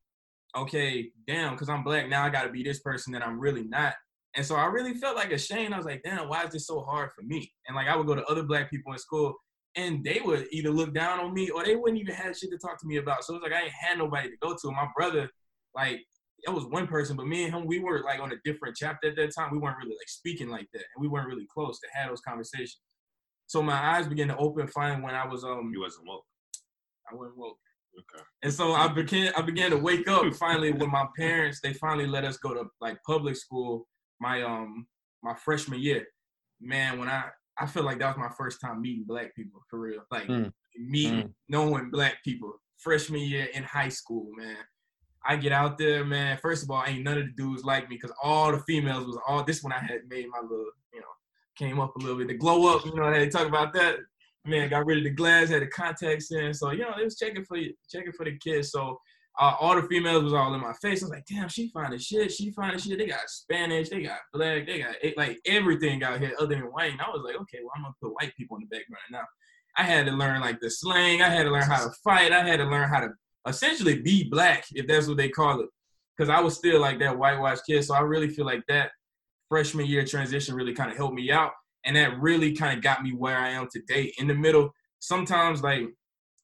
okay, damn, because I'm black now, I got to be this person that I'm really not. And so I really felt like ashamed. I was like, damn, why is this so hard for me? And like I would go to other black people in school, and they would either look down on me or they wouldn't even have shit to talk to me about. So it was like I ain't had nobody to go to. My brother, like, it was one person, but me and him, we were like on a different chapter at that time. We weren't really like speaking like that, and we weren't really close to have those conversations. So my eyes began to open finally when I was um
You wasn't woke.
I wasn't woke.
Okay.
And so I began I began to wake up finally when my parents they finally let us go to like public school my um my freshman year. Man, when I I feel like that was my first time meeting black people for real. Like
Mm.
meeting, knowing black people. Freshman year in high school, man. I get out there, man. First of all, ain't none of the dudes like me because all the females was all this when I had made my little, you know, came up a little bit. The glow up, you know, they talk about that. Man, got rid of the glass, had the contacts in. So, you know, it was checking for you, checking for the kids. So uh, all the females was all in my face. I was like, damn, she fine as shit. She fine as shit. They got Spanish, they got black, they got like everything out here other than white. And I was like, okay, well, I'm gonna put white people in the background now. I had to learn like the slang. I had to learn how to fight. I had to learn how to essentially be black, if that's what they call it. Because I was still like that whitewashed kid. So I really feel like that freshman year transition really kind of helped me out. And that really kind of got me where I am today. In the middle, sometimes like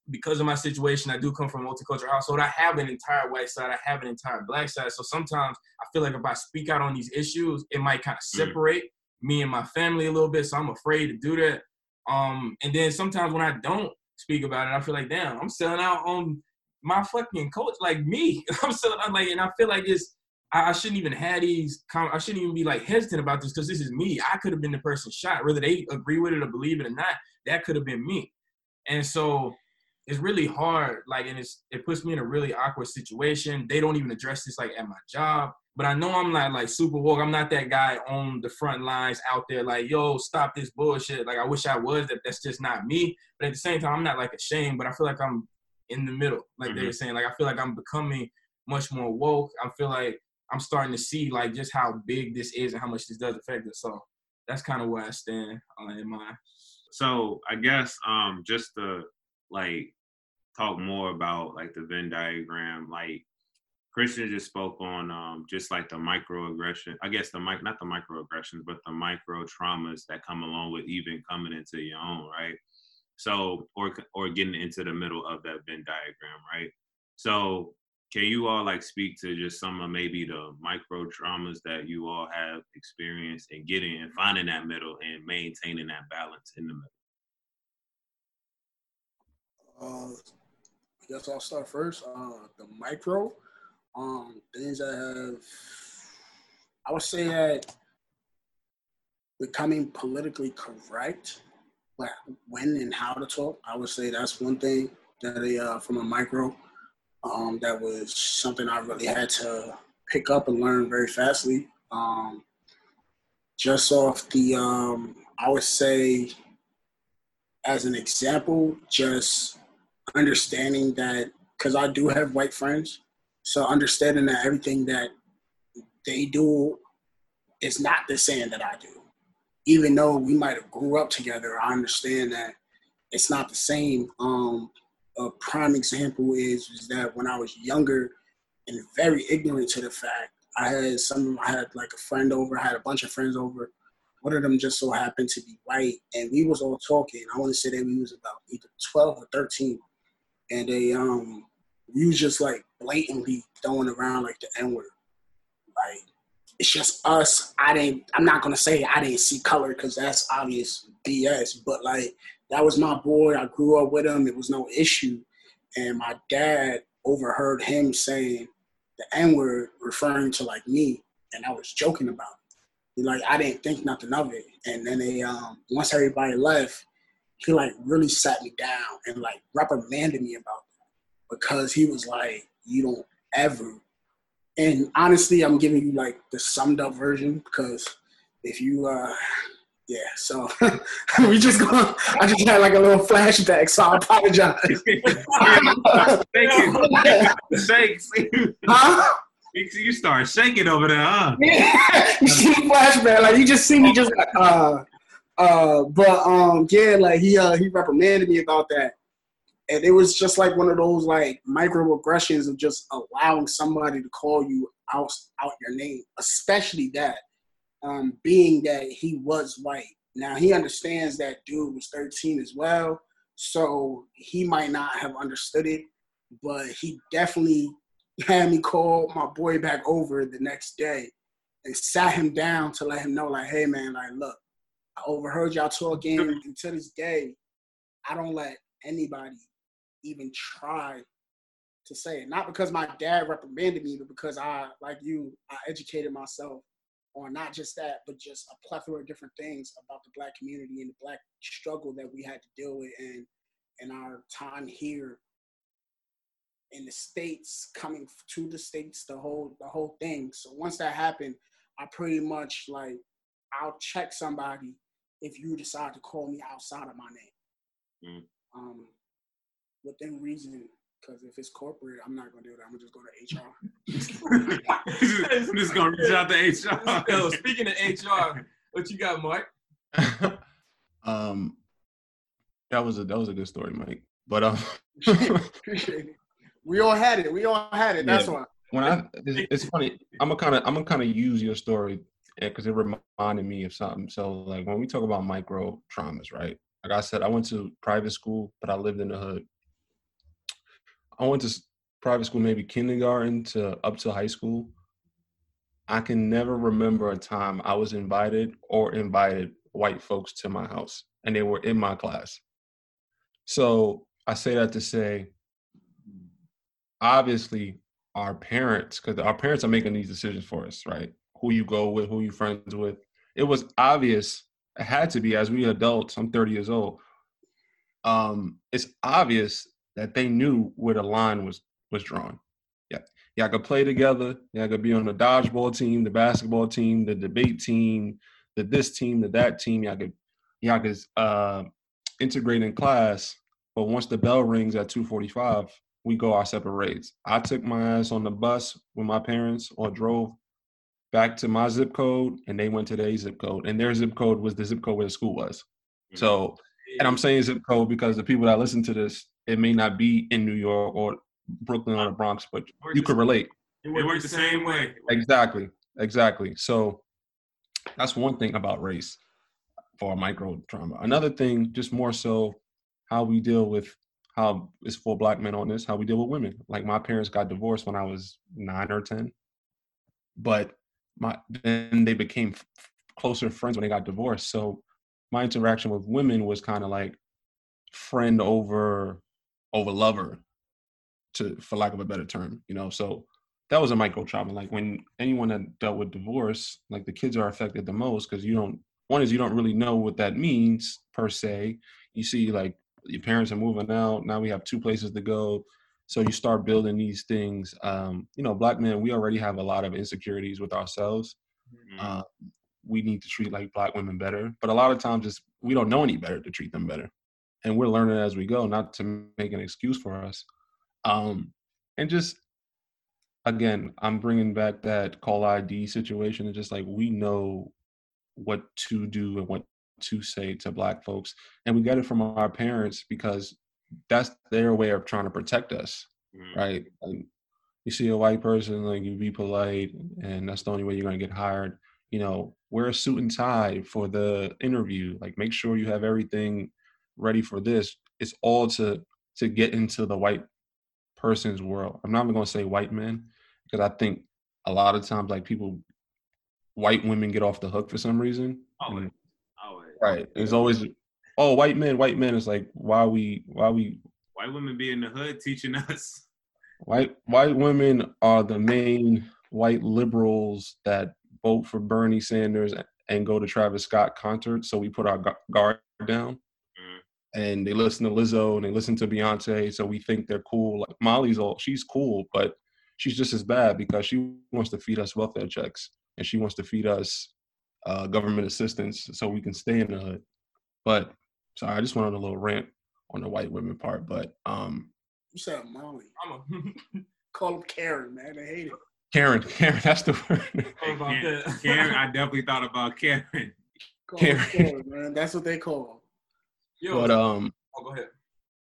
because of my situation, I do come from a multicultural household. I have an entire white side, I have an entire black side. So sometimes I feel like if I speak out on these issues, it might kind of
Mm.
separate me and my family a little bit. So I'm afraid to do that. Um, and then sometimes when I don't speak about it, I feel like, damn, I'm selling out on my fucking coach, like me. I'm selling out like, and I feel like it's, I, I shouldn't even have these, com- I shouldn't even be like hesitant about this because this is me. I could have been the person shot, whether they agree with it or believe it or not. That could have been me. And so it's really hard, like, and it's it puts me in a really awkward situation. They don't even address this like at my job. But I know I'm not like super woke. I'm not that guy on the front lines out there like, yo, stop this bullshit. Like I wish I was. That that's just not me. But at the same time, I'm not like ashamed. But I feel like I'm in the middle, like they were saying. Like I feel like I'm becoming much more woke. I feel like I'm starting to see like just how big this is and how much this does affect us. So that's kind of where I stand uh, in my.
So I guess um just to like talk more about like the Venn diagram, like Christian just spoke on um just like the microaggression, I guess the mic not the microaggressions, but the micro traumas that come along with even coming into your own, right? So or or getting into the middle of that Venn diagram, right? So can you all like speak to just some of maybe the micro traumas that you all have experienced and getting and finding that middle and maintaining that balance in the middle?
Uh, guess I'll start first. Uh, the micro um, things that have, I would say that becoming politically correct, like when and how to talk. I would say that's one thing that a, uh, from a micro um, that was something I really had to pick up and learn very fastly. Um, just off the, um, I would say, as an example, just understanding that because I do have white friends, so understanding that everything that they do is not the same that I do. Even though we might have grew up together, I understand that it's not the same. Um, a prime example is, is that when I was younger and very ignorant to the fact, I had some, I had like a friend over, I had a bunch of friends over. One of them just so happened to be white, and we was all talking. I want to say that we was about either 12 or 13, and they um was just like blatantly throwing around like the N word, like it's just us. I didn't. I'm not gonna say I didn't see color because that's obvious BS. But like that was my boy. I grew up with him. It was no issue. And my dad overheard him saying the N word, referring to like me, and I was joking about it. Like I didn't think nothing of it. And then they um once everybody left, he like really sat me down and like reprimanded me about that because he was like, you don't ever. And honestly, I'm giving you like the summed up version because if you uh yeah, so we just going I just had like a little flashback, so I apologize.
Shakes. Huh? You start shaking over there, huh?
Yeah. you see the flashback, like you just see me just like uh uh but um yeah, like he uh he reprimanded me about that. And it was just like one of those like microaggressions of just allowing somebody to call you out out your name, especially that um, being that he was white. Now he understands that dude was 13 as well, so he might not have understood it, but he definitely had me call my boy back over the next day and sat him down to let him know, like, hey man, like, look, I overheard y'all talking, and to this day, I don't let anybody even try to say it. Not because my dad reprimanded me, but because I, like you, I educated myself on not just that, but just a plethora of different things about the black community and the black struggle that we had to deal with and in our time here in the states, coming to the states, the whole the whole thing. So once that happened, I pretty much like I'll check somebody if you decide to call me outside of my name. Mm. Um, within reason because if it's corporate, I'm not gonna do that. I'm gonna just go to HR. I'm
just gonna reach out to
HR. Yo, speaking of HR, what you got, Mike?
um, that was a that was a good story, Mike. But um,
appreciate it. We all had it. We all had it. That's yeah. why.
When I, it's, it's funny. I'm gonna kind of I'm gonna kind of use your story because it reminded me of something. So like when we talk about micro traumas, right? Like I said, I went to private school, but I lived in the hood. I went to private school, maybe kindergarten to up to high school. I can never remember a time I was invited or invited white folks to my house and they were in my class. So I say that to say, obviously, our parents, because our parents are making these decisions for us, right? Who you go with, who you friends with. It was obvious, it had to be as we adults, I'm 30 years old. Um, it's obvious that they knew where the line was was drawn. Yeah, y'all could play together. Y'all could be on the dodgeball team, the basketball team, the debate team, the this team, the that team. Y'all could y'all could uh, integrate in class. But once the bell rings at 2:45, we go our separate ways. I took my ass on the bus with my parents or drove back to my zip code, and they went to their zip code, and their zip code was the zip code where the school was. Mm-hmm. So, and I'm saying zip code because the people that listen to this it may not be in New York or Brooklyn or the Bronx, but you could relate.
It works the same way.
Exactly. Exactly. So that's one thing about race for micro trauma. Another thing, just more so how we deal with how it's for black men on this, how we deal with women. Like my parents got divorced when I was nine or ten, but my then they became closer friends when they got divorced. So my interaction with women was kind of like friend over over lover to for lack of a better term you know? So that was a micro trauma. Like when anyone that dealt with divorce like the kids are affected the most because you don't one is you don't really know what that means per se. You see like your parents are moving out. Now we have two places to go so you start building these things um, you know black men we already have a lot of insecurities with ourselves mm-hmm. uh, we need to treat like black women better but a lot of times it's we don't know any better to treat them better and we're learning as we go, not to make an excuse for us. Um, and just again, I'm bringing back that call ID situation, and just like we know what to do and what to say to Black folks, and we get it from our parents because that's their way of trying to protect us, mm-hmm. right? You see a white person, like you be polite, and that's the only way you're gonna get hired. You know, wear a suit and tie for the interview. Like, make sure you have everything ready for this it's all to to get into the white person's world i'm not even going to say white men because i think a lot of times like people white women get off the hook for some reason.
Always.
And-
Always.
right. It's always oh white men, white men. It's like why we why we
White women be in the hood teaching us.
white white women are the main white liberals that vote for Bernie Sanders and go to Travis Scott concerts. So we put our guard down.
Mhm.
And they listen to Lizzo and they listen to Beyonce, so we think they're cool. Like Molly's all she's cool, but she's just as bad because she wants to feed us welfare checks and she wants to feed us uh, government assistance so we can stay in the hood. But sorry, I just went on a little rant on the white women part. But um,
You said Molly.
I'm a
Call him Karen, man. They hate it.
Karen, Karen, that's the word.
What about
Karen,
that?
Karen, I definitely thought about Karen.
Call
Karen.
Karen, man. That's what they call
Yo,
but um,
oh, go ahead.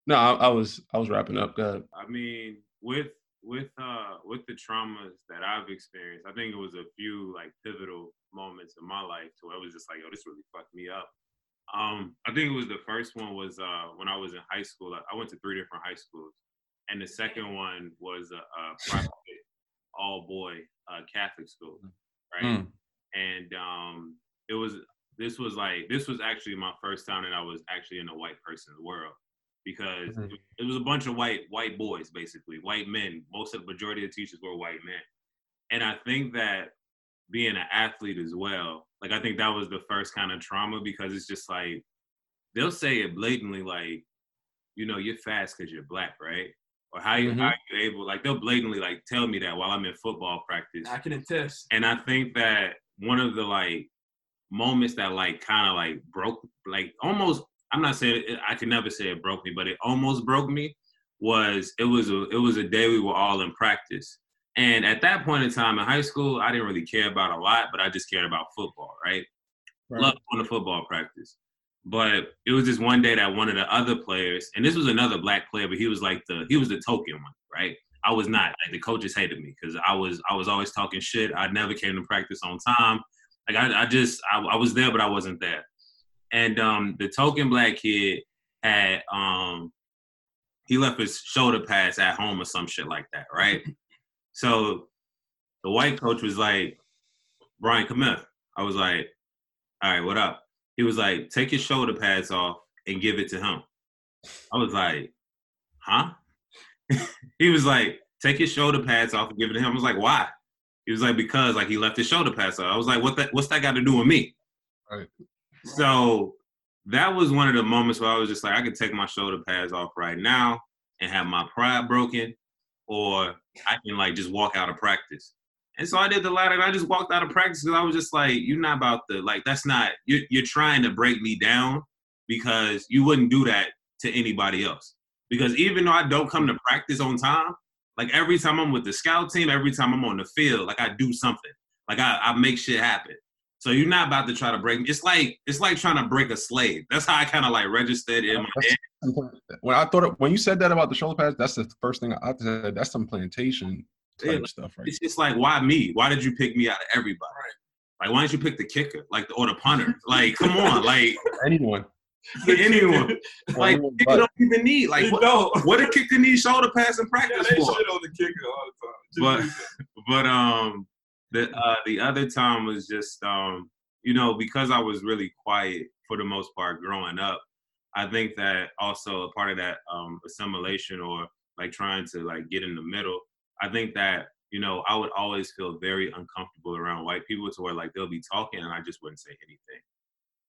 no, I, I was I was wrapping up. Go ahead.
I mean, with with uh with the traumas that I've experienced, I think it was a few like pivotal moments in my life to where it was just like, yo, this really fucked me up. Um, I think it was the first one was uh when I was in high school. I, I went to three different high schools, and the second one was a, a private all boy uh, Catholic school, right?
Mm.
and um, it was this was like this was actually my first time that I was actually in a white person's world because
Mhm.
it, it was a bunch of white white boys basically white men most of the majority of the teachers were white men and I think that being an athlete as well like I think that was the first kind of trauma because it's just like they'll say it blatantly like you know you're fast because you're black right or how you
Mhm.
how you able like they'll blatantly like tell me that while I'm in football practice
I can attest.
and I think that one of the like moments that like kind of like broke, like almost, I'm not saying it, I can never say it broke me, but it almost broke me. Was it was a it was a day we were all in practice, and at that point in time in high school, I didn't really care about a lot, but I just cared about football, right?
Right.
Loved going to football practice. But it was just one day that one of the other players, and this was another black player, but he was like the he was the token one, right? I was not. Like the coaches hated me because I was I was always talking shit. I never came to practice on time. Like I, I just I, I was there, but I wasn't there. And um, the token black kid had um, he left his shoulder pads at home or some shit like that, right? so the white coach was like, Brian, come here. I was like, all right, what up? He was like, take your shoulder pads off and give it to him. I was like, huh? he was like, take your shoulder pads off and give it to him. I was like, why? He was like, because like he left his shoulder pads off. I was like, what that what's that got to do with me?
Right.
So that was one of the moments where I was just like, I could take my shoulder pads off right now and have my pride broken, or I can like just walk out of practice. And so I did the latter, I just walked out of practice because I was just like, you're not about to like that's not you're you're trying to break me down because you wouldn't do that to anybody else. Because even though I don't come to practice on time, like every time I'm with the scout team, every time I'm on the field, like I do something. Like I, I make shit happen. So you're not about to try to break me. It's like it's like trying to break a slave. That's how I kind of like registered in my head.
When I thought when you said that about the shoulder pads, that's the first thing I said. That's some plantation type
Yeah,
stuff, right?
It's just like why me? Why did you pick me out of everybody? Like why didn't you pick the kicker, like the, or the punter? Like come on, like
Anyone.
anyone. Like
Anyone
kicker
but-
don't even need like what,
know.
what did kicker need shoulder pads in
Yeah,
practice
they
for?
shit on the kicker all the time. Just
But- but um the uh the other time was just um you know because i was really quiet for the most part growing up i think that also a part of that um assimilation or like trying to like get in the middle i think that you know i would always feel very uncomfortable around white people to where like they'll be talking and i just wouldn't say anything.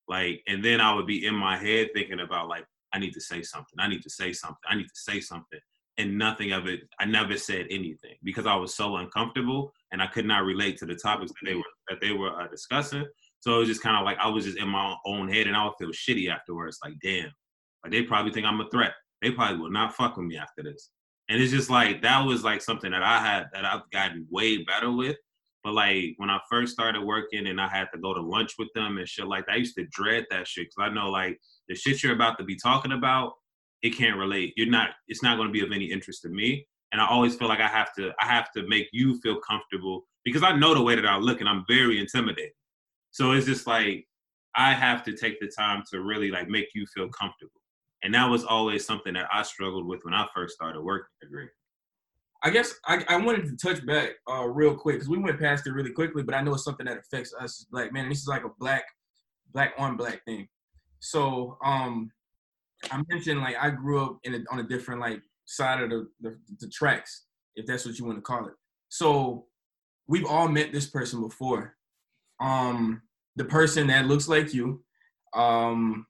Like and then i would be in my head thinking about like i need to say something. I need to say something. I need to say something and nothing of it i never said anything because i was so uncomfortable and i could not relate to the topics that they were that they were uh, discussing. So it was just kind of like i was just in my own head and i would feel shitty afterwards like damn like they probably think i'm a threat. They probably will not fuck with me after this. And it's just like that was like something that i had that i've gotten way better with. But like when i first started working and i had to go to lunch with them and shit like that i used to dread that shit because i know like the shit you're about to be talking about it can't relate. You're not. It's not going to be of any interest to me. And I always feel like I have to. I have to make you feel comfortable because I know the way that I look, and I'm very intimidated. So it's just like I have to take the time to really like make you feel comfortable. And that was always something that I struggled with when I first started working. Agree.
I guess I, I wanted to touch back uh, real quick because we went past it really quickly, but I know it's something that affects us as black men. This is like a black, black on black thing. So um, I mentioned like I grew up in a, on a different like side of the, the the tracks, if that's what you want to call it. So we've all met this person before. Um, the person that looks like you, um,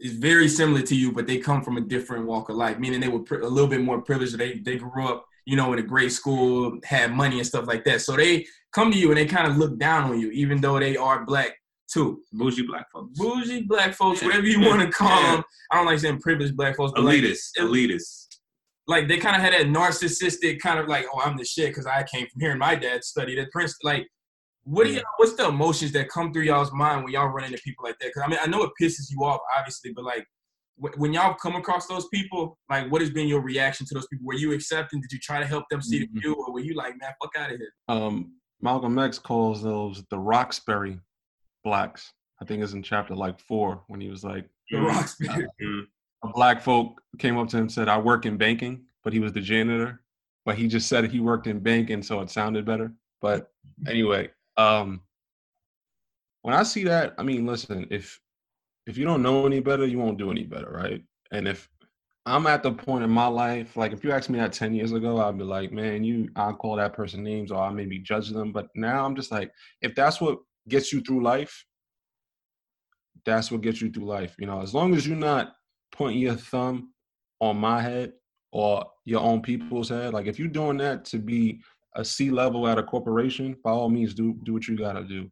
is very similar to you, but they come from a different walk of life, meaning they were a little bit more privileged. They they grew up, you know, in a great school, had money and stuff like that. So they come to you and they kind of look down on you, even though they are black too.
Bougie black folks.
Bougie black folks, whatever you want to call them. I don't like saying privileged black folks, but like,
Elitist. Elitist.
like they kind of had that narcissistic kind of like, oh, I'm the shit because I came from here and my dad studied at Princeton. Like, what do y'all, What's the emotions that come through y'all's mind when y'all run into people like that? Because I mean, I know it pisses you off, obviously, but like when y'all come across those people, like, what has been your reaction to those people? Were you accepting? Did you try to help them see the
Mhm.
view, or were you like, man, fuck out of here?
Um, Malcolm X calls those the Roxbury blacks. I think it's in chapter like four when he was like,
The
Mm.
rocks.
Mm.
a black folk came up to him and said, I work in banking, but he was the janitor. But he just said he worked in banking, so it sounded better. But anyway, um, when I see that, I mean, listen, if if you don't know any better, you won't do any better, right? And if I'm at the point in my life, like if you asked me that 10 years ago, I'd be like, man, you I'll call that person names or I maybe judge them. But now I'm just like, if that's what gets you through life, that's what gets you through life. You know, as long as you're not pointing your thumb on my head or your own people's head, like if you're doing that to be a C level at a corporation, by all means, do do what you gotta do.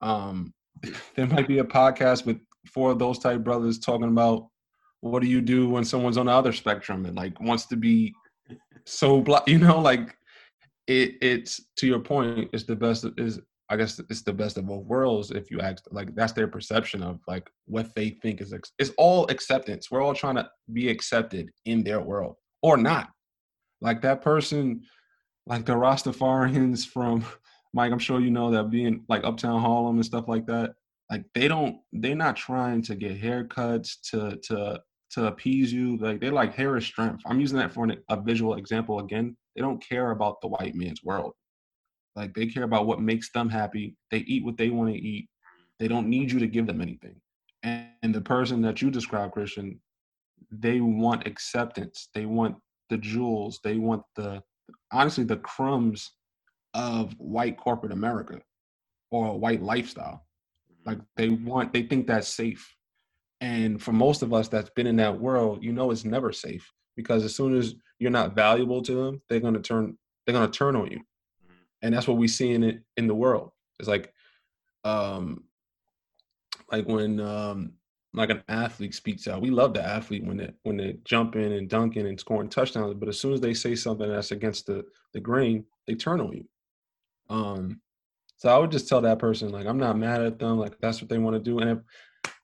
Um, there might be a podcast with four of those type brothers talking about what do you do when someone's on the other spectrum and like wants to be so black, you know, like it it's to your point, it's the best is I guess it's the best of both worlds if you ask like that's their perception of like what they think is it's all acceptance. We're all trying to be accepted in their world or not. Like that person, like the Rastafarians from Mike, I'm sure you know that being like Uptown Harlem and stuff like that. Like they don't, they're not trying to get haircuts to to to appease you. Like they like hair is strength. I'm using that for an, a visual example again. They don't care about the white man's world. Like they care about what makes them happy. They eat what they want to eat. They don't need you to give them anything. And, and the person that you describe, Christian, they want acceptance. They want the jewels. They want the honestly the crumbs of white corporate America or white lifestyle. Mm-hmm. Like they want, they think that's safe. And for most of us that's been in that world, you know it's never safe because as soon as you're not valuable to them, they're gonna turn they're gonna turn on you. And that's what we see in it in the world. It's like um like when um like an athlete speaks out. We love the athlete when they when they jumping and dunking and scoring touchdowns, but as soon as they say something that's against the the grain, they turn on you. Um so I would just tell that person like I'm not mad at them, like that's what they want to do. And if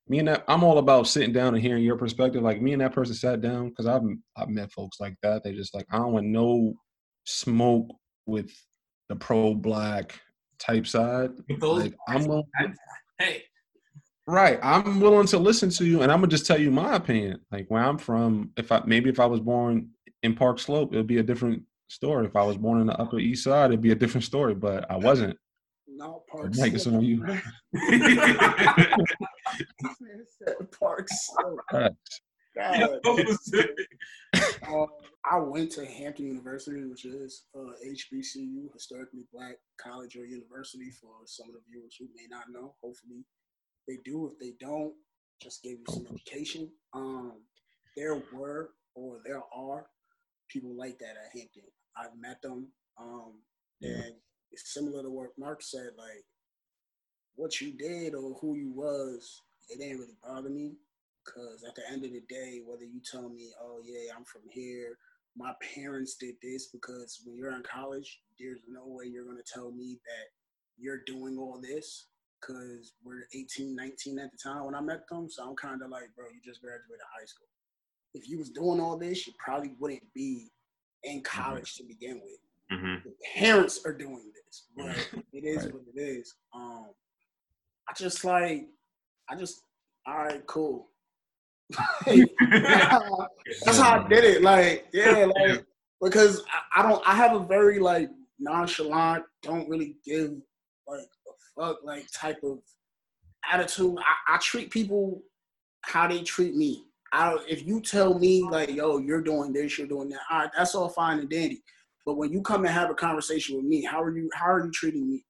me and that I'm all about sitting down and hearing your perspective. Like me and that person sat down because I've I've met folks like that. They just like I don't want no smoke with the pro black type side. Like I'm willing,
hey,
right. I'm willing to listen to you, and I'm gonna just tell you my opinion. Like where I'm from, if I maybe if I was born in Park Slope, it'd be a different story. If I was born in the Upper East Side, it'd be a different story. But I wasn't.
No, Parks.
Mike, it's on you.
Parks.
Right.
God. Um, I went to Hampton University, which is uh, HBCU, historically black college or university for some of the viewers who may not know. Hopefully they do. If they don't, just give you some education. Um, there were or there are people like that at Hampton. I've met them. Um,
Yeah.
and it's similar to what Mark said, like what you did or who you was, it didn't really bother me. Cause at the end of the day, whether you tell me, oh yeah, I'm from here, my parents did this, because when you're in college, there's no way you're gonna tell me that you're doing all this. Cause we're 18, 19 at the time when I met them. So I'm kind of like, bro, you just graduated high school. If you was doing all this, you probably wouldn't be in college to begin with
Mhm.
parents are doing this, but it is
Right.
what it is. Um, I just like, I just, all right, cool. That's how I did it. Like, yeah, like, because I, I don't. I have a very like nonchalant, don't really give like a fuck like type of attitude. I, I treat people how they treat me. I if you tell me like, yo, you're doing this, you're doing that, all right, that's all fine and dandy. But when you come and have a conversation with me, how are you how are you treating me?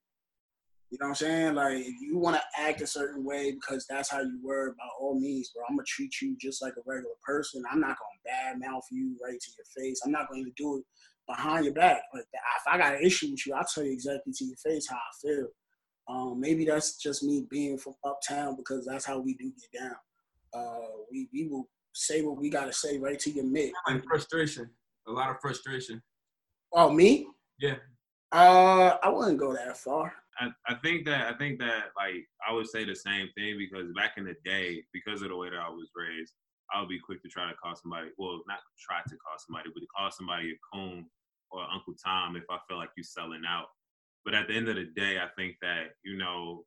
You know what I'm saying? Like if you want to act a certain way because that's how you were, by all means, bro. I'm gonna treat you just like a regular person. I'm not gonna badmouth you right to your face. I'm not going to do it behind your back. Like if I got an issue with you, I'll tell you exactly to your face how I feel. Um, maybe that's just me being from uptown because that's how we do get down. Uh, we we will say what we gotta say right to your mid.
And frustration, a lot of frustration.
Oh, me?
Yeah.
Uh, I wouldn't go that far.
I, I think that I think that like I would say the same thing because back in the day, because of the way that I was raised, I would be quick to try to call somebody. Well, not try to call somebody, but to call somebody a coon or Uncle Tom if I feel like you're selling out. But at the end of the day, I think that you know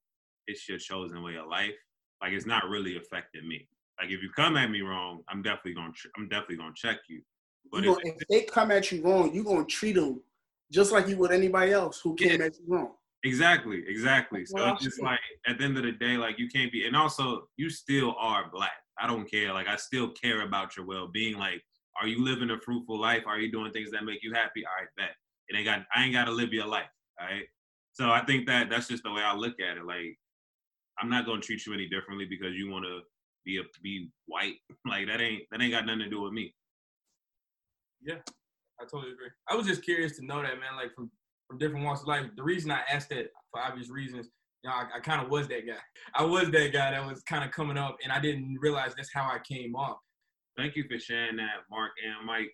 it's your chosen way of life. Like it's not really affecting me. Like if you come at me wrong, I'm definitely gonna I'm definitely gonna check you.
But you if, if, they come at you wrong, you're gonna treat them just like you would anybody else who came yeah. at you wrong.
Exactly, exactly. So well, it's just like at the end of the day, like you can't be, and also you still are black. I don't care. Like I still care about your well being. Like, are you living a fruitful life? Are you doing things that make you happy? All right, bet. It ain't got. I ain't got to live your life. All right. So I think that that's just the way I look at it. Like, I'm not gonna treat you any differently because you want to be a be white. Like that ain't that ain't got nothing to do with me.
Yeah, I totally agree. I was just curious to know that, man. Like from from different walks of life. The reason I asked that for obvious reasons, you know, I, I kind of was that guy. I was that guy that was kind of coming up, and I didn't realize that's how I came up.
Thank you for sharing that, Mark and Mike.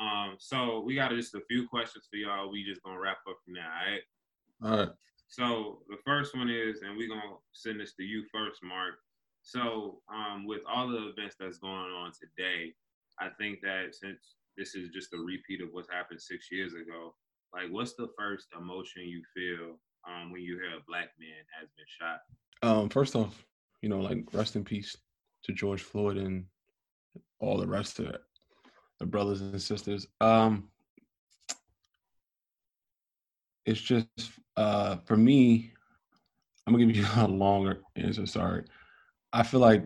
Um, so we got just a few questions for y'all. We just gonna wrap up from there, all right?
All right.
So the first one is, and we're gonna send this to you first, Mark. So um, with all the events that's going on today, I think that since this is just a repeat of what happened six years ago, like what's the first emotion you feel um, when you hear a black man has been shot?
Um, first off, you know, like rest in peace to George Floyd and all the rest of it, the brothers and sisters. Um, it's just uh, for me. I'm gonna give you a longer answer. Sorry. I feel like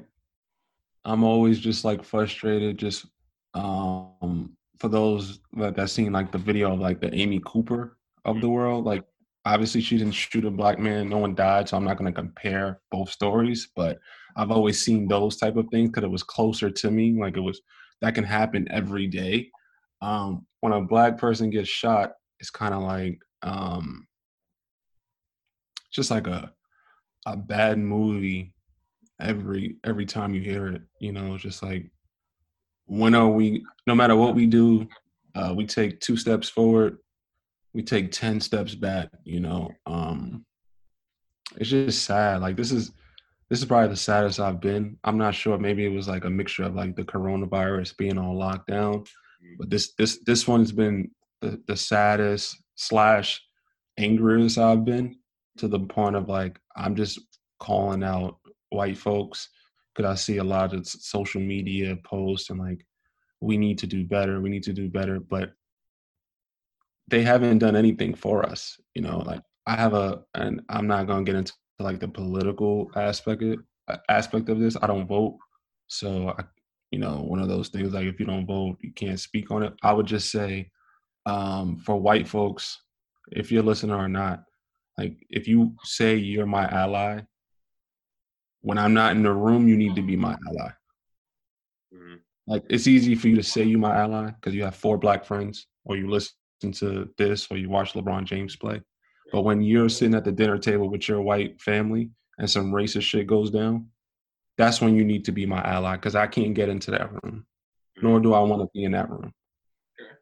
I'm always just like frustrated, just um for those that that seen like the video of like the Amy Cooper of the world, like obviously she didn't shoot a black man, no one died, so I'm not gonna compare both stories, but I've always seen those type of things because it was closer to me. Like it was that can happen every day. Um, when a black person gets shot, it's kind of like um, just like a a bad movie every every time you hear it. You know, just like when are we? No matter what we do, uh, we take two steps forward, we take ten steps back. You know, um, it's just sad. Like this is this is probably the saddest I've been. I'm not sure. Maybe it was like a mixture of like the coronavirus being on lockdown, but this this this one's been the, the saddest slash angriest I've been to the point of like I'm just calling out white folks I see a lot of social media posts and like we need to do better, we need to do better, but they haven't done anything for us. You know, like I have a, and I'm not gonna get into like the political aspect of, aspect of this. I don't vote, so I, you know, one of those things like if you don't vote, you can't speak on it. I would just say, um, for white folks, if you're listening or not, like if you say you're my ally, when I'm not in the room, you need to be my ally. Mm-hmm. Like it's easy for you to say you my ally because you have four black friends, or you listen to this, or you watch LeBron James play. But when you're sitting at the dinner table with your white family and some racist shit goes down, that's when you need to be my ally because I can't get into that room, nor mm-hmm. do I want to be in that room.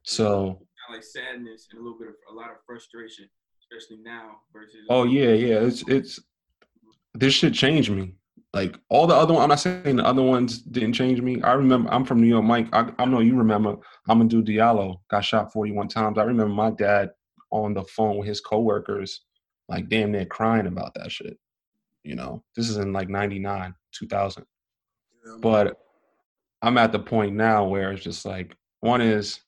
So
like sadness and a little bit of a lot of frustration, especially now versus.
Oh yeah, yeah. It's it's this shit changed me. Like all the other one, I'm not saying the other ones didn't change me. I remember I'm from New York, Mike. I, I know you remember I'm a Amadou Diallo got shot 41 times. I remember my dad on the phone with his coworkers, like damn near crying about that shit. You know, this is in like 99, 2000. Yeah, but I'm at the point now where it's just like one is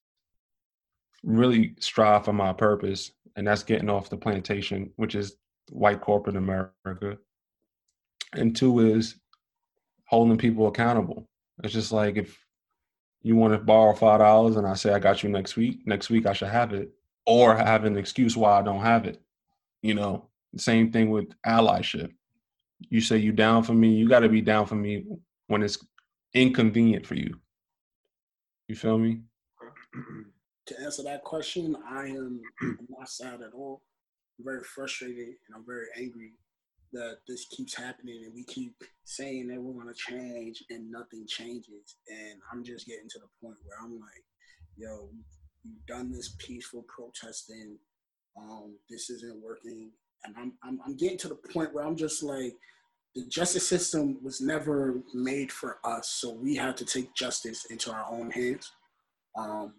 really strive for my purpose, and that's getting off the plantation, which is white corporate America. And two is holding people accountable. It's just like if you want to borrow five dollars and I say I got you next week, next week I should have it, or have an excuse why I don't have it. You know, same thing with allyship. You say you down for me, you got to be down for me when it's inconvenient for you. You feel me?
To answer that question, I am not sad at all. I'm very frustrated and I'm very angry that this keeps happening and we keep saying that we're going to change and nothing changes. And I'm just getting to the point where I'm like, yo, you've done this peaceful protesting. Um, this isn't working. And I'm, I'm, I'm getting to the point where I'm just like, the justice system was never made for us. So we have to take justice into our own hands. Um,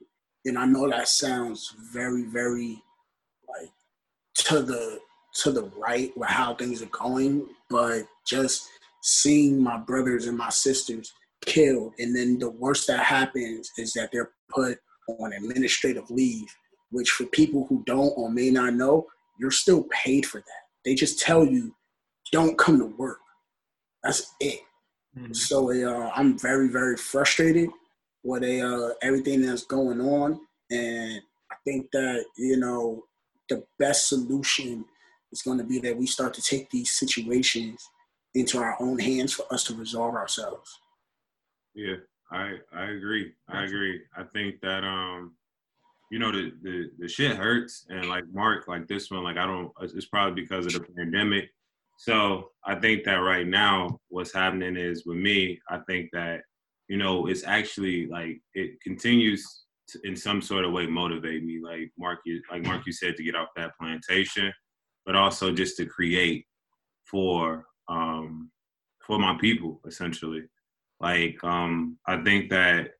and I know that sounds very, very like to the to the right with how things are going, but just seeing my brothers and my sisters killed, and then the worst that happens is that they're put on administrative leave, which for people who don't or may not know, you're still paid for that. They just tell you, don't come to work. That's it. Mm-hmm. So uh, I'm very, very frustrated with uh, everything that's going on, and I think that you know the best solution is going to be that we start to take these situations into our own hands for us to resolve ourselves.
Yeah, I I agree. I agree. I think that um, you know, the the the shit hurts, and like Mark, like this one, like I don't. It's probably because of the pandemic. So I think that right now, what's happening is with me. I think that you know, it's actually like it continues to, in some sort of way motivate me. Like Mark, you like Mark, you said to get off that plantation but also just to create for um, for my people essentially. Like um, I think that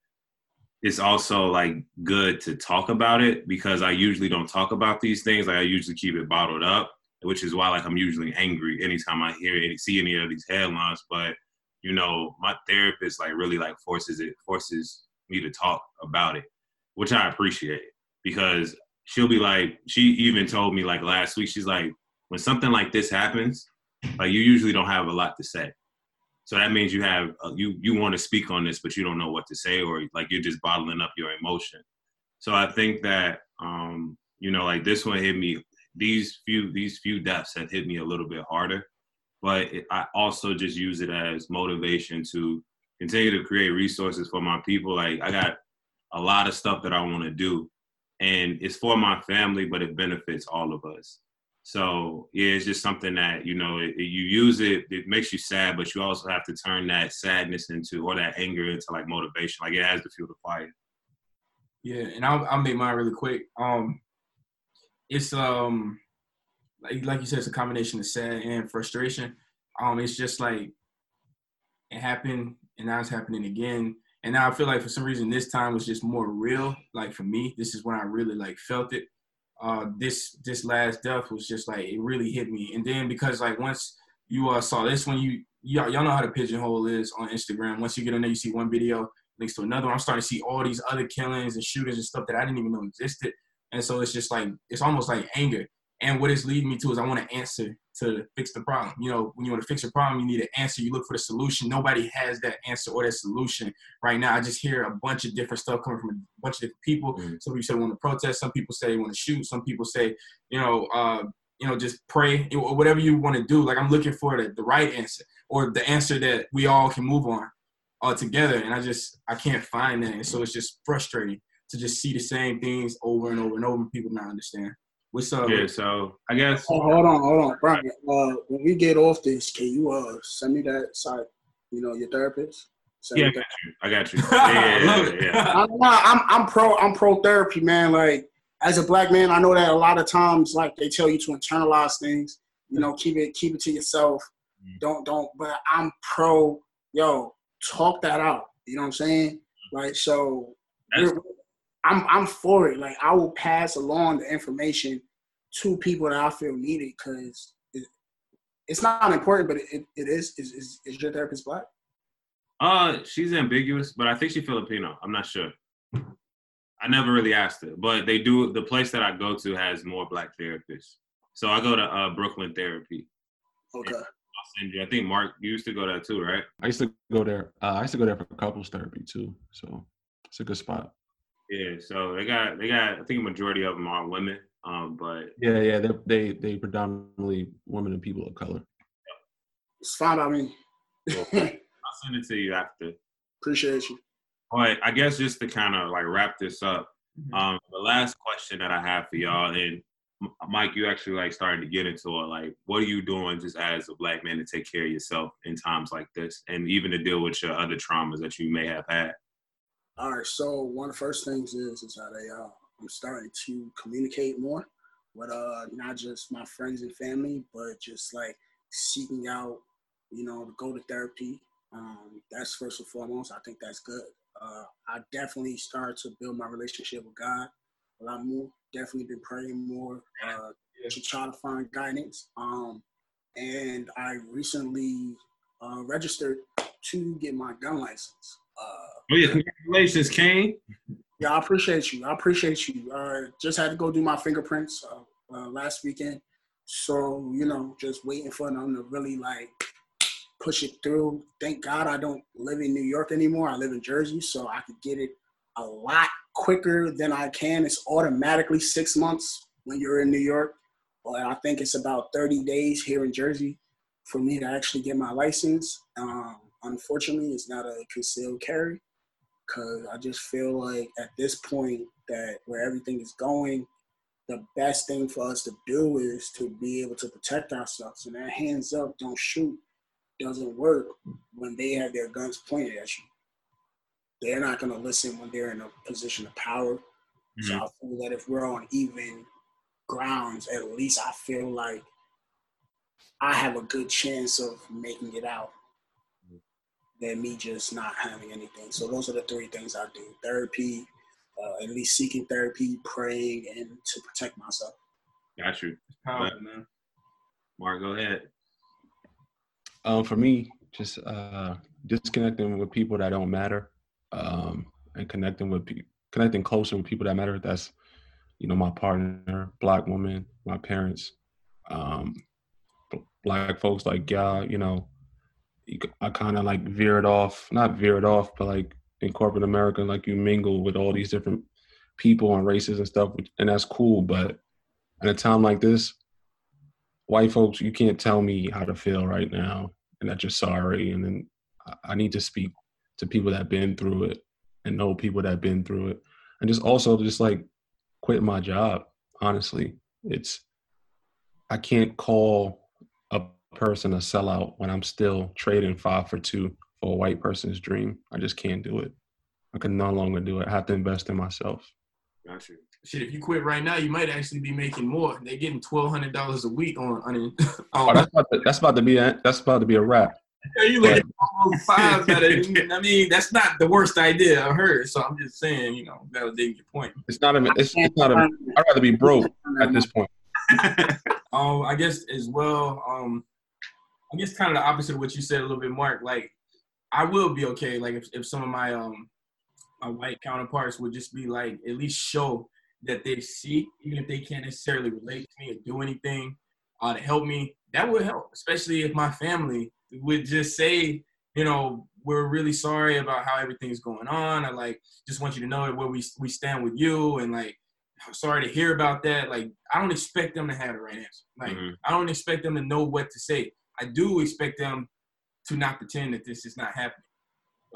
it's also like good to talk about it because I usually don't talk about these things. Like I usually keep it bottled up, which is why like I'm usually angry anytime I hear any see any of these headlines. But you know, my therapist like really like forces it forces me to talk about it, which I appreciate because she'll be like, she even told me like last week, she's like, when something like this happens, like you usually don't have a lot to say. So that means you have uh, you you want to speak on this, but you don't know what to say, or like you're just bottling up your emotion. So I think that um, you know, like this one hit me. These few these few deaths have hit me a little bit harder, but it, I also just use it as motivation to continue to create resources for my people. Like I got a lot of stuff that I want to do, and it's for my family, but it benefits all of us. So yeah, it's just something that you know it, you use it. It makes you sad, but you also have to turn that sadness into or that anger into like motivation. Like it has to fuel the fire.
Yeah, and I'll, I'll make mine really quick. Um, it's um like like you said, it's a combination of sad and frustration. Um, it's just like it happened, and now it's happening again. And now I feel like for some reason this time was just more real. Like for me, this is when I really like felt it uh, this this last death was just like it really hit me. And then because like once you uh, saw this one, you y'all, y'all know how the pigeonhole is on Instagram. Once you get in there, you see one video links to another. I'm starting to see all these other killings and shootings and stuff that I didn't even know existed. And so it's just like it's almost like anger. And what it's leading me to is I want to answer to fix the problem. You know, when you want to fix a problem, you need an answer. You look for the solution. Nobody has that answer or that solution right now. I just hear a bunch of different stuff coming from a bunch of different people. Mm-hmm. Some people say want to protest. Some people say want to shoot. Some people say, you know, uh, you know, just pray or whatever you want to do. Like I'm looking for the, the right answer or the answer that we all can move on all together. And I just I can't find that. And so it's just frustrating to just see the same things over and over and over and people not understand. What's up?
Yeah, so I guess.
Oh, hold on, hold on, Brian. Uh, when we get off this, can you uh send me that site? You know, your therapist.
Send yeah, I got you. I got you. Yeah, yeah, yeah, yeah. I'm,
I'm, I'm pro. I'm pro therapy, man. Like as a black man, I know that a lot of times, like they tell you to internalize things. You know, keep it keep it to yourself. Mm-hmm. Don't don't. But I'm pro. Yo, talk that out. You know what I'm saying? Like so. I'm I'm for it. Like I will pass along the information to people that I feel needed because it, it's not important, but it, it is. Is, is is your therapist black?
Uh, she's ambiguous, but I think she's Filipino. I'm not sure. I never really asked it, but they do. The place that I go to has more black therapists, so I go to uh, Brooklyn Therapy.
Okay.
I'll send you. I think Mark you used to go there too, right?
I used to go there. Uh, I used to go there for couples therapy too. So it's a good spot.
Yeah. So they got they got. I think a majority of them are women. Um, but
Yeah, yeah. They they they predominantly women and people of color.
It's fine by me.
I'll send it to you after.
Appreciate you.
But I guess just to kind of like wrap this up,
Mhm.
um, the last question that I have for y'all, and Mike, you actually like starting to get into it. Like, what are you doing just as a black man to take care of yourself in times like this, and even to deal with your other traumas that you may have had?
All right. So one of the first things is is that I, uh, I'm starting to communicate more with uh not just my friends and family, but just like seeking out, you know, to go to therapy. Um, that's first and foremost. I think that's good. Uh, I definitely started to build my relationship with God a lot more. Definitely been praying more uh, to try to find guidance. Um, and I recently uh, registered to get my gun license. Uh,
Oh yeah, congratulations, Kane.
yeah, I appreciate you. I appreciate you. Uh, just had to go do my fingerprints uh, uh, last weekend, so you know, just waiting for them to really like push it through. Thank God I don't live in New York anymore. I live in Jersey, so I could get it a lot quicker than I can. It's automatically six months when you're in New York, but I think it's about 30 days here in Jersey for me to actually get my license. Um, unfortunately, it's not a concealed carry because I just feel like at this point that where everything is going, the best thing for us to do is to be able to protect ourselves. And that hands up, don't shoot doesn't work when they have their guns pointed at you. They're not going to listen when they're in a position of power. So mm-hmm. I feel that if we're on even grounds, at least I feel like I have a good chance of making it out than me just not having anything. So those are the three things I do: therapy, uh, at least seeking therapy, praying, and to protect myself.
Got you,
Powerful, man.
Mark. Go ahead.
Um, for me, just uh, disconnecting with people that don't matter, um, and connecting with pe- connecting closer with people that matter. That's you know my partner, black woman, my parents, um, b- black folks like you know, you, c- I kind of like veered off, not veered off, but like in corporate America, like you mingle with all these different people and races and stuff, and that's cool. But at a time like this, white folks, you can't tell me how to feel right now and that you're sorry. And then I- need to speak to people that have been through it and know people that have been through it. And just also just like quit my job. Honestly, it's, I can't call person a sellout when I'm still trading five for two for a white person's dream. I just can't do it. I can no longer do it. I have to invest in myself.
Got you.
Shit, if you quit right now, you might actually be making more. They're getting twelve hundred dollars a week on on.
Oh, that's about to, that's about to be a, that's about to be a wrap.
you look at almost five. I mean, that's not the worst idea I've heard. So I'm just saying, you know, that was your point.
It's not even. It's, it's not. A, I'd rather be broke at this point.
Um, I guess as well. Um, I guess kind of the opposite of what you said a little bit, Mark. Like, I will be okay. Like, if, if some of my um my white counterparts would just be like, at least show that they see, even if they can't necessarily relate to me or do anything uh, to help me, that would help. Especially if my family would just say, you know, we're really sorry about how everything's going on. I like just want you to know where we we stand with you, and like I'm sorry to hear about that. Like, I don't expect them to have the right answer. Like,
Mhm.
I don't expect them to know what to say. I do expect them to not pretend that this is not happening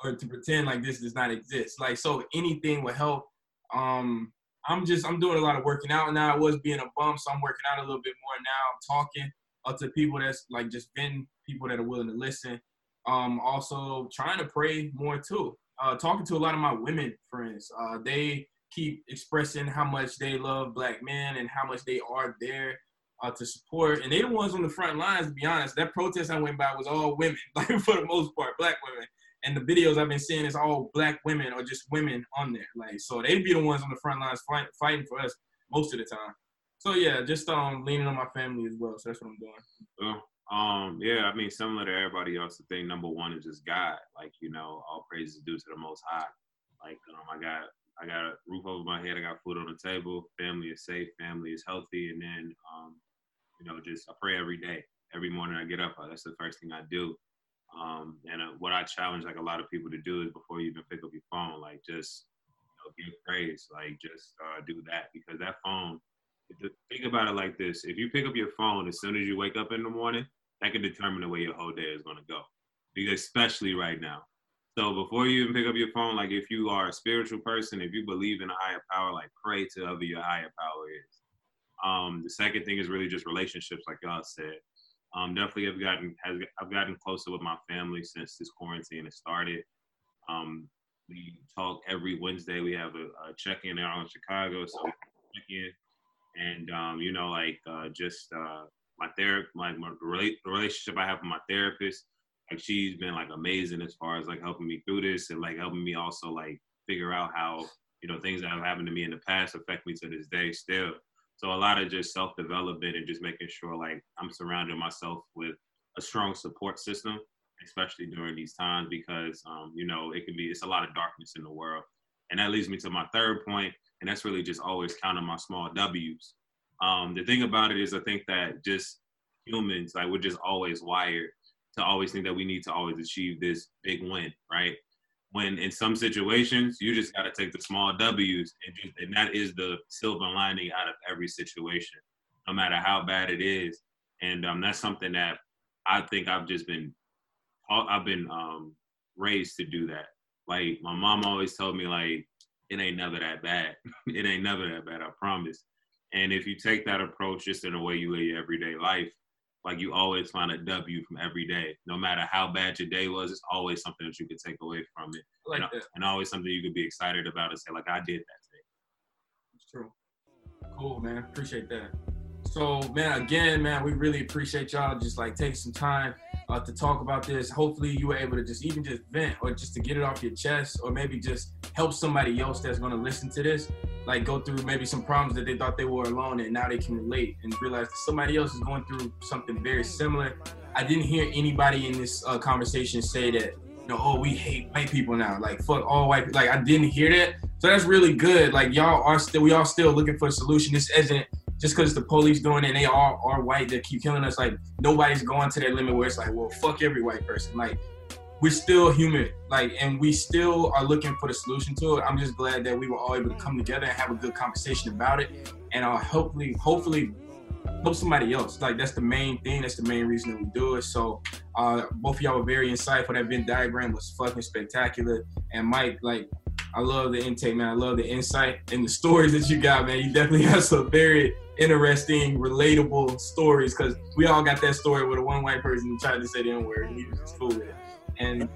or to pretend like this does not exist. Like, so anything will help. Um, I'm just, I'm doing a lot of working out now. I was being a bum, so I'm working out a little bit more now. I'm talking uh, to people that's like just been people that are willing to listen. Um, also trying to pray more too. Uh, talking to a lot of my women friends. Uh, they keep expressing how much they love black men and how much they are there uh, to support. And they the ones on the front lines, to be honest. That protest I went by was all women, like for the most part, black women. And the videos I've been seeing is all black women or just women on there. Like, so they be the ones on the front lines fight, fighting for us most of the time. So yeah, just um leaning on my family as well. So that's what I'm doing.
Well, um, yeah, I mean, similar to everybody else, the thing number one is just God. Like, you know, all praise is due to the Most High. Like, um, I got I got a roof over my head. I got food on the table. Family is safe. Family is healthy. And then, um, you know, just I pray every day. Every morning I get up, uh, that's the first thing I do. Um, and uh, what I challenge like a lot of people to do is before you even pick up your phone, like just you know, give praise, like just uh, do that because that phone. Think about it like this: if you pick up your phone as soon as you wake up in the morning, that can determine the way your whole day is going to go. Because especially right now, so before you even pick up your phone, like if you are a spiritual person, if you believe in a higher power, like pray to whoever your higher power is. Um, the second thing is really just relationships, like y'all said. Um, definitely have gotten has I've gotten closer with my family since this quarantine has started. Um, we talk every Wednesday. We have a, a check in out in Chicago, so check in, and um, you know, like uh, just uh, my therapist, my, my relationship I have with my therapist like she's been like amazing as far as like helping me through this and like helping me also like figure out how you know things that have happened to me in the past affect me to this day still. So a lot of just self-development and just making sure like i'm surrounding myself with a strong support system especially during these times because um, you know it can be it's a lot of darkness in the world. And that leads me to my third point and that's really just always counting my small w's. Um, the thing about it is i think that just humans like we're just always wired to always think that we need to always achieve this big win, right? When in some situations you just got to take the small W's, and, just, and that is the silver lining out of every situation, no matter how bad it is. And um, that's something that I think I've just been, I've been um, raised to do that. Like my mom always told me, like it ain't never that bad. it ain't never that bad. I promise. And if you take that approach just in the way you live your everyday life, like you always find a W from every day. No matter how bad your day was, it's always something that you could take away from it. Like and, uh, and, always something you could be excited about and say, like, I did that today.
It's true. Cool, man. Appreciate that. So, man, again, man, we really appreciate y'all just like taking some time uh, to talk about this. Hopefully, you were able to just even just vent or just to get it off your chest, or maybe just help somebody else that's going to listen to this, like go through maybe some problems that they thought they were alone, and now they can relate and realize that somebody else is going through something very similar. I didn't hear anybody in this uh, conversation say that you know, oh, we hate white people now. Like, fuck all white people. Like, I didn't hear that. So that's really good. Like, y'all are still, we all still looking for a solution. This isn't just because the police doing it and they all are white that keep killing us, like nobody's going to that limit where it's like, well, fuck every white person. Like we're still human, like, and we still are looking for the solution to it. I'm just glad that we were all able to come together and have a good conversation about it, and I'll hopefully, hopefully, help somebody else. Like that's the main thing. That's the main reason that we do it. So uh, both of y'all were very insightful. That Venn diagram was fucking spectacular. And Mike, like, I love the intake, man. I love the insight and the stories that you got, man. You definitely have some very interesting, relatable stories because we all got that story with a one white person tried to say the N word and he was just cool with it. And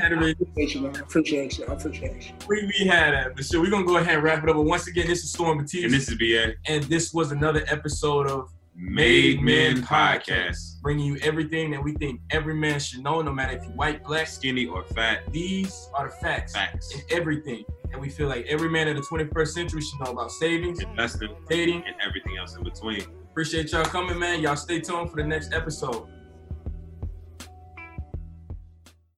had a really appreciate you, man. Appreciate you. Appreciate you.
We, we had that. But sure, we're going to go ahead and wrap it up. But once again, this is Storm Batiste.
And this is BA.
And this was another episode of
Made Men Podcast.
Bringing you everything that we think every man should know, no matter if you're white, black,
skinny, or fat.
These are the facts.
Facts.
And everything. And we feel like every man in the 21st century should know about savings,
investing,
dating,
and everything else in between.
Appreciate y'all coming, man. Y'all stay tuned for the next episode.